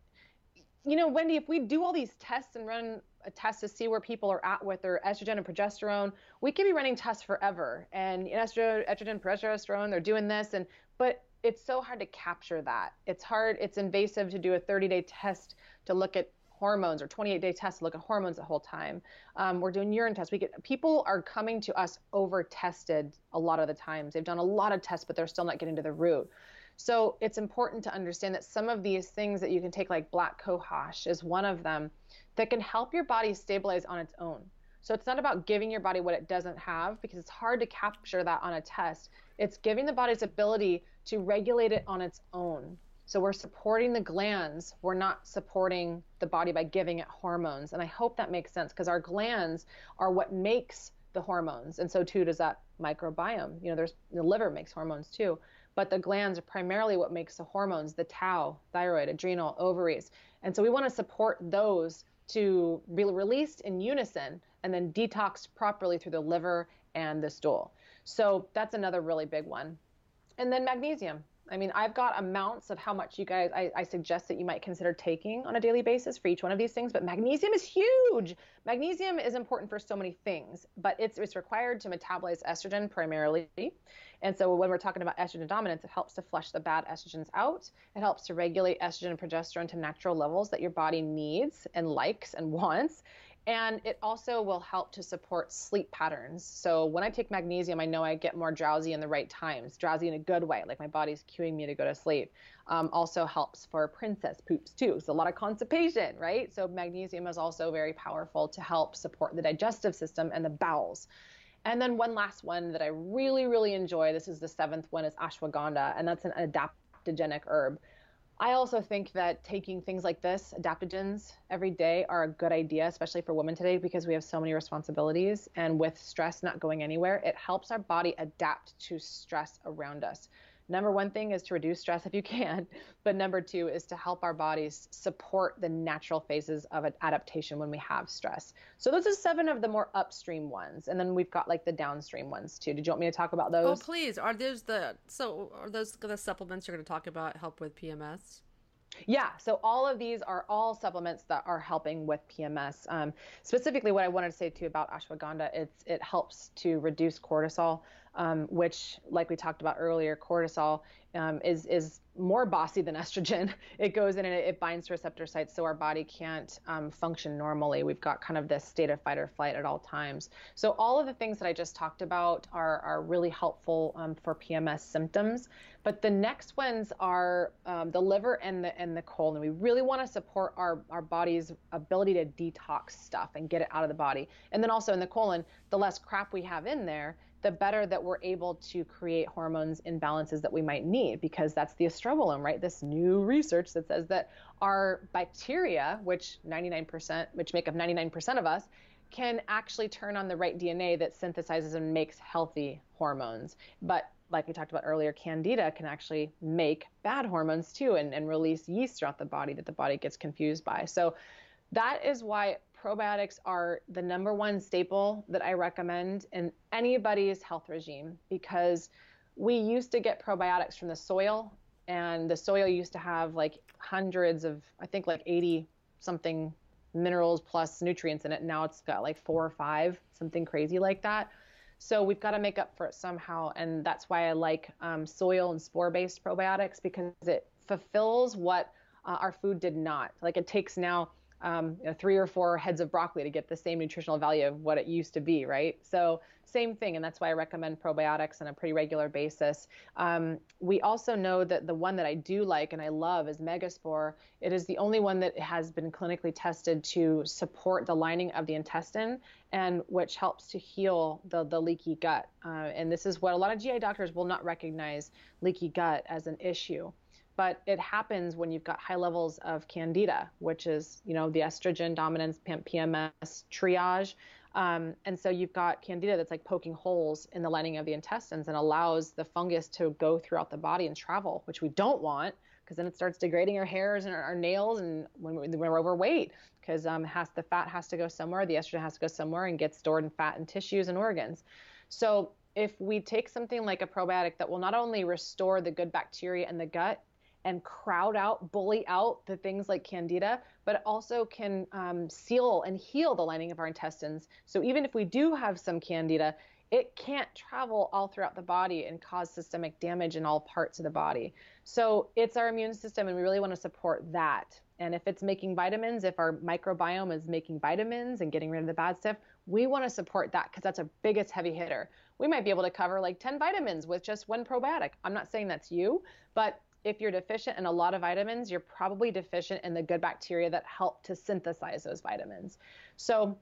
you know, Wendy, if we do all these tests and run a test to see where people are at with their estrogen and progesterone, we could be running tests forever. And estrogen, estrogen, progesterone, they're doing this, and but it's so hard to capture that. It's hard. It's invasive to do a 30-day test to look at hormones or 28 day test to look at hormones the whole time. Um, we're doing urine tests. We get people are coming to us over tested a lot of the times. They've done a lot of tests, but they're still not getting to the root. So it's important to understand that some of these things that you can take, like black cohosh, is one of them that can help your body stabilize on its own. So it's not about giving your body what it doesn't have because it's hard to capture that on a test. It's giving the body's ability to regulate it on its own. So we're supporting the glands. We're not supporting the body by giving it hormones. And I hope that makes sense because our glands are what makes the hormones. And so too does that microbiome. You know, there's the liver makes hormones too, but the glands are primarily what makes the hormones, the tau, thyroid, adrenal, ovaries. And so we want to support those to be released in unison and then detox properly through the liver and the stool. So that's another really big one. And then magnesium. I mean, I've got amounts of how much you guys, I, I, suggest that you might consider taking on a daily basis for each one of these things, but magnesium is huge. Magnesium is important for so many things, but it's, it's required to metabolize estrogen primarily. And so when we're talking about estrogen dominance, it helps to flush the bad estrogens out. It helps to regulate estrogen and progesterone to natural levels that your body needs and likes and *laughs* wants. And it also will help to support sleep patterns. So when I take magnesium, I know I get more drowsy in the right times, drowsy in a good way, like my body's cueing me to go to sleep. Um, also helps for princess poops too. It's a lot of constipation, right? So magnesium is also very powerful to help support the digestive system and the bowels. And then one last one that I really, really enjoy. This is the seventh one is ashwagandha, and that's an adaptogenic herb. I also think that taking things like this, adaptogens, every day are a good idea, especially for women today because we have so many responsibilities. And with stress not going anywhere, it helps our body adapt to stress around us number one thing is to reduce stress if you can, *laughs* but number two is to help our bodies support the natural phases of adaptation when we have stress. So those are seven of the more upstream ones, and then we've got like the downstream ones too. Did you want me to talk about those? Oh, please. Are those the so are those the supplements you're going to talk about help with PMS? Yeah, so all of these are all supplements that are helping with PMS. Um, specifically, what I wanted to say too about ashwagandha, it's it helps to reduce cortisol um, which, like we talked about earlier, cortisol um, is is more bossy than *laughs* estrogen. It goes in and it, it binds to receptor sites, so our body can't um, function normally. We've got kind of this state of fight or flight at all times. So all of the things that I just talked about are are really helpful um, for PMS symptoms. But the next ones are um, the liver and the and the colon. We really want to support our our body's ability to detox stuff and get it out of the body. And then also in the colon, the less crap we have in there the better that we're able to create hormones imbalances that we might need because that's the estrobolome, right? This new research that says that our bacteria, which 99%, which make up 99% of us, can actually turn on the right DNA that synthesizes and makes healthy hormones. But like we talked about earlier, candida can actually make bad hormones too and, and release yeast throughout the body that the body gets confused by. So that is why probiotics are the number one staple that I recommend in anybody's health regime because we used to get probiotics from the soil and the soil used to have like hundreds of I think like 80 something minerals plus nutrients in it. Now it's got like four or five, something crazy like that. So we've got to make up for it somehow, and that's why I like um, soil and spore-based probiotics because it fulfills what uh, our food did not. Like it takes now um, you know, three or four heads of broccoli to get the same nutritional value of what it used to be, right? So same thing, and that's why I recommend probiotics on a pretty regular basis. Um, we also know that the one that I do like and I love is Megaspore. It is the only one that has been clinically tested to support the lining of the intestine and which helps to heal the, the leaky gut. Uh, and this is what a lot of GI doctors will not recognize leaky gut as an issue but it happens when you've got high levels of candida, which is, you know, the estrogen dominance PMS triage. Um, and so you've got candida that's like poking holes in the lining of the intestines and allows the fungus to go throughout the body and travel, which we don't want because then it starts degrading our hairs and our, our nails and when, we, when we're overweight because um, has the fat has to go somewhere, the estrogen has to go somewhere and get stored in fat and tissues and organs. So if we take something like a probiotic that will not only restore the good bacteria in the gut, and crowd out, bully out the things like candida, but also can um, seal and heal the lining of our intestines. So even if we do have some candida, it can't travel all throughout the body and cause systemic damage in all parts of the body. So it's our immune system, and we really want to support that. And if it's making vitamins, if our microbiome is making vitamins and getting rid of the bad stuff, we want to support that because that's our biggest heavy hitter. We might be able to cover like 10 vitamins with just one probiotic. I'm not saying that's you, but if you're deficient in a lot of vitamins, you're probably deficient in the good bacteria that help to synthesize those vitamins. So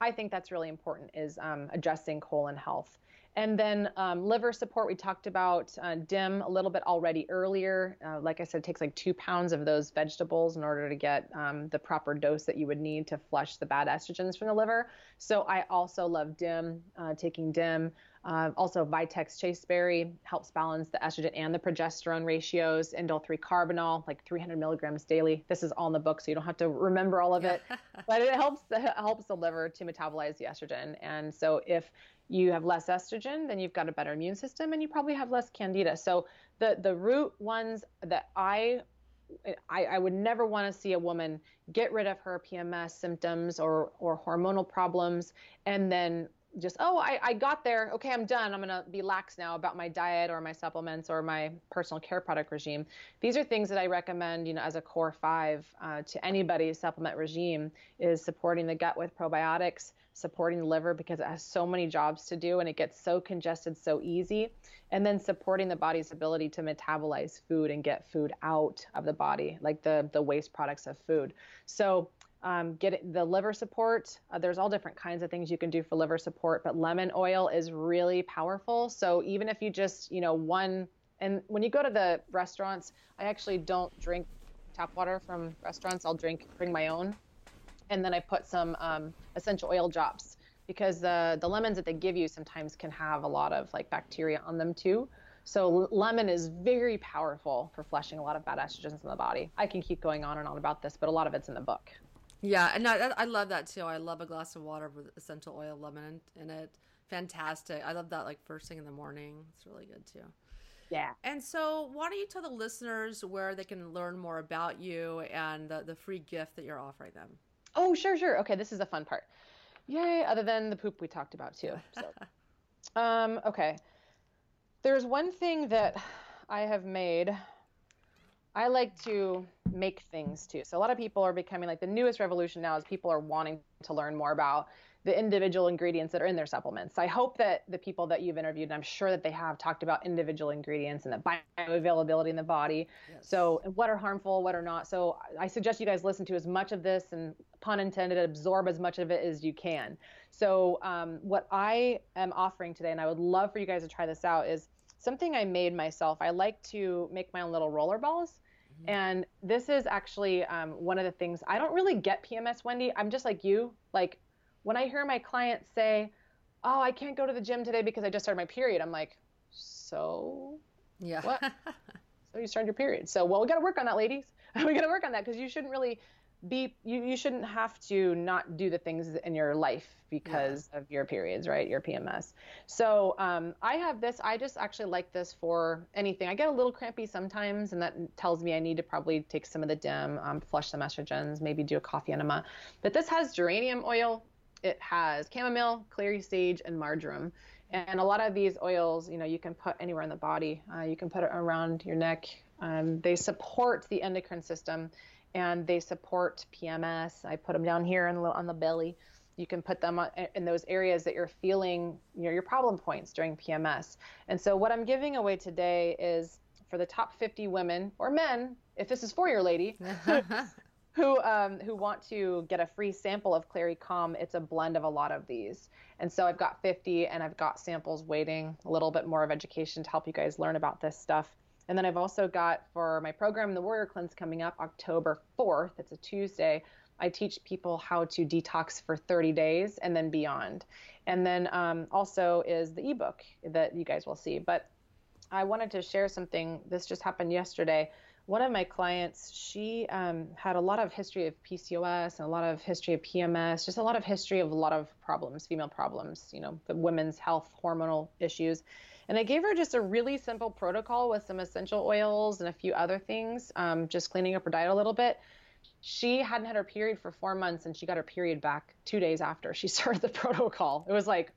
I think that's really important is um, addressing colon health. And then um, liver support, we talked about uh, DIM a little bit already earlier. Uh, like I said, it takes like two pounds of those vegetables in order to get um, the proper dose that you would need to flush the bad estrogens from the liver. So I also love DIM, uh, taking DIM. Uh, also, Vitex chasteberry helps balance the estrogen and the progesterone ratios. Indole 3 carbinol, like 300 milligrams daily. This is all in the book, so you don't have to remember all of it. *laughs* but it helps the, *laughs* helps the liver to metabolize the estrogen. And so, if you have less estrogen, then you've got a better immune system, and you probably have less candida. So the the root ones that I I, I, would never want to see a woman get rid of her PMS symptoms or, or hormonal problems and then just oh I, I got there. Okay i'm done. I'm going to be lax now about my diet or my supplements or my personal care product regime. These are things that i recommend you know as a core five uh, to anybody's supplement regime is supporting the gut with probiotics supporting the liver because it has so many jobs to do and it gets so congested so easy and then supporting the body's ability to metabolize food and get food out of the body like the the waste products of food. So um, get the liver support. Uh, there's all different kinds of things you can do for liver support, but lemon oil is really powerful. So even if you just, you know, one, and when you go to the restaurants, I actually don't drink tap water from restaurants. I'll drink, bring my own, and then I put some um, essential oil drops because the the lemons that they give you sometimes can have a lot of like bacteria on them too. So lemon is very powerful for flushing a lot of bad estrogens in the body. I can keep going on and on about this, but a lot of it's in the book. Yeah, and I, I love that too. I love a glass of water with essential oil, lemon in it. Fantastic. I love that like first thing in the morning. It's really good too. Yeah. And so, why don't you tell the listeners where they can learn more about you and the, the free gift that you're offering them? Oh, sure, sure. Okay, this is the fun part. Yay, other than the poop we talked about too. So. *laughs* um, okay. There's one thing that I have made I like to make things too. So a lot of people are becoming like the newest revolution now is people are wanting to learn more about the individual ingredients that are in their supplements. So I hope that the people that you've interviewed, and I'm sure that they have talked about individual ingredients and the bioavailability in the body. Yes. So what are harmful, what are not. So I suggest you guys listen to as much of this and pun intended, absorb as much of it as you can. So um, what I am offering today, and I would love for you guys to try this out, is something I made myself. I like to make my own little roller balls. Mm-hmm. And this is actually um, one of the things I don't really get PMS, Wendy. I'm just like you. Like when I hear my clients say, "Oh, I can't go to the gym today because I just started my period," I'm like, "So, yeah, what? *laughs* so you started your period? So, well, we got to work on that, ladies. *laughs* we got to work on that because you shouldn't really be you, you shouldn't have to not do the things in your life because yeah. of your periods right? Your pms so um, i have this i just actually like this for anything. I get a little crampy sometimes and that tells me i need to probably take some of the dim um, flush some estrogens maybe do a coffee enema. But this has geranium oil. It has chamomile clary sage and marjoram. And a lot of these oils you know you can put anywhere in the body. Uh, you can put it around your neck. Um, they support the endocrine system and they support PMS. I put them down here on the, on the belly. You can put them in those areas that you're feeling you know, your problem points during PMS. And so, what I'm giving away today is for the top 50 women or men, if this is for your lady, *laughs* *laughs* who um, who want to get a free sample of Clary Calm. It's a blend of a lot of these, and so I've got 50, and I've got samples waiting. A little bit more of education to help you guys learn about this stuff. And then I've also got for my program, the Warrior Cleanse, coming up October 4th. It's a Tuesday. I teach people how to detox for 30 days and then beyond. And then um, also is the ebook that you guys will see. But I wanted to share something. This just happened yesterday. One of my clients, she um, had a lot of history of PCOS and a lot of history of PMS, just a lot of history of a lot of problems, female problems, you know, the women's health, hormonal issues. And I gave her just a really simple protocol with some essential oils and a few other things, um, just cleaning up her diet a little bit. She hadn't had her period for four months and she got her period back two days after she *laughs* started the protocol. It was like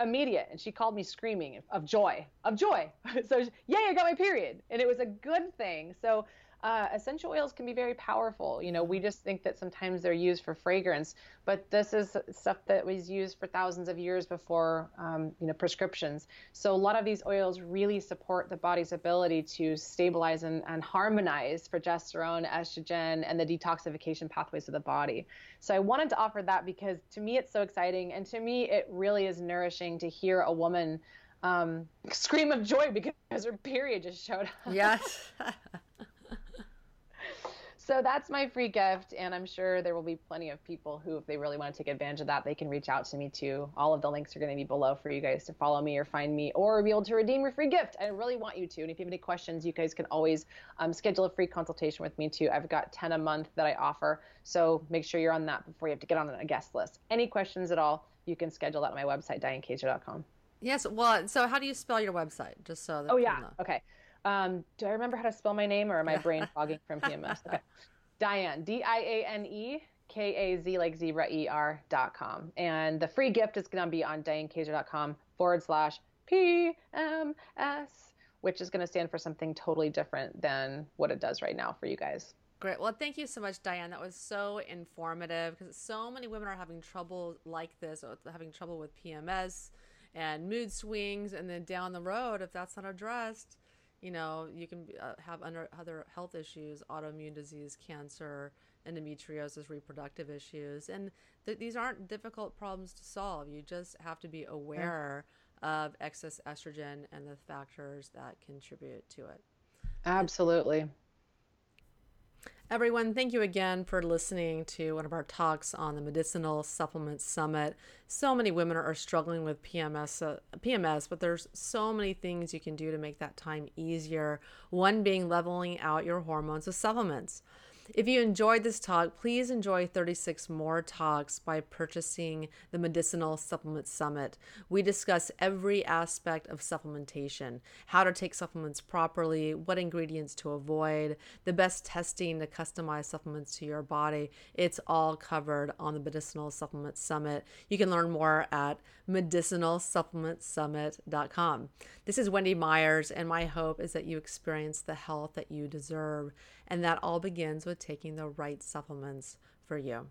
immediate. And she called me screaming of joy, of joy. *laughs* so, yay, I got my period. And it was a good thing. So, uh, essential oils can be very powerful. You know, we just think that sometimes they're used for fragrance, but this is stuff that was used for thousands of years before, um, you know, prescriptions. So a lot of these oils really support the body's ability to stabilize and, and harmonize progesterone, estrogen, and the detoxification pathways of the body. So I wanted to offer that because to me it's so exciting, and to me it really is nourishing to hear a woman um, scream of joy because her period just showed up. Yes. *laughs* So that's my free gift, and I'm sure there will be plenty of people who, if they really want to take advantage of that, they can reach out to me too. All of the links are going to be below for you guys to follow me or find me or be able to redeem your free gift. I really want you to. And if you have any questions, you guys can always um, schedule a free consultation with me too. I've got 10 a month that I offer, so make sure you're on that before you have to get on a guest list. Any questions at all, you can schedule that on my website, dianekazer.com. Yes. Well, so how do you spell your website? Just so that. Oh yeah. Okay. Um, do I remember how to spell my name, or am I brain fogging from PMS? Okay, *laughs* Diane, D I A N E K A Z like zebra E R dot com, and the free gift is going to be on dianekazer.com forward slash PMS, which is going to stand for something totally different than what it does right now for you guys. Great. Well, thank you so much, Diane. That was so informative because so many women are having trouble like this, or having trouble with PMS and mood swings, and then down the road, if that's not addressed, you know, you can uh, have under other health issues, autoimmune disease, cancer, endometriosis, reproductive issues, and th- these aren't difficult problems to solve. You just have to be aware yeah. of excess estrogen and the factors that contribute to it. Absolutely. Everyone, thank you again for listening to one of our talks on the Medicinal Supplement Summit. So many women are struggling with PMS, uh, PMS, but there's so many things you can do to make that time easier. One being leveling out your hormones with supplements. If you enjoyed this talk, please enjoy 36 more talks by purchasing the Medicinal Supplement Summit. We discuss every aspect of supplementation how to take supplements properly, what ingredients to avoid, the best testing to customize supplements to your body. It's all covered on the Medicinal Supplement Summit. You can learn more at medicinalsupplementsummit.com. This is Wendy Myers, and my hope is that you experience the health that you deserve. And that all begins with taking the right supplements for you.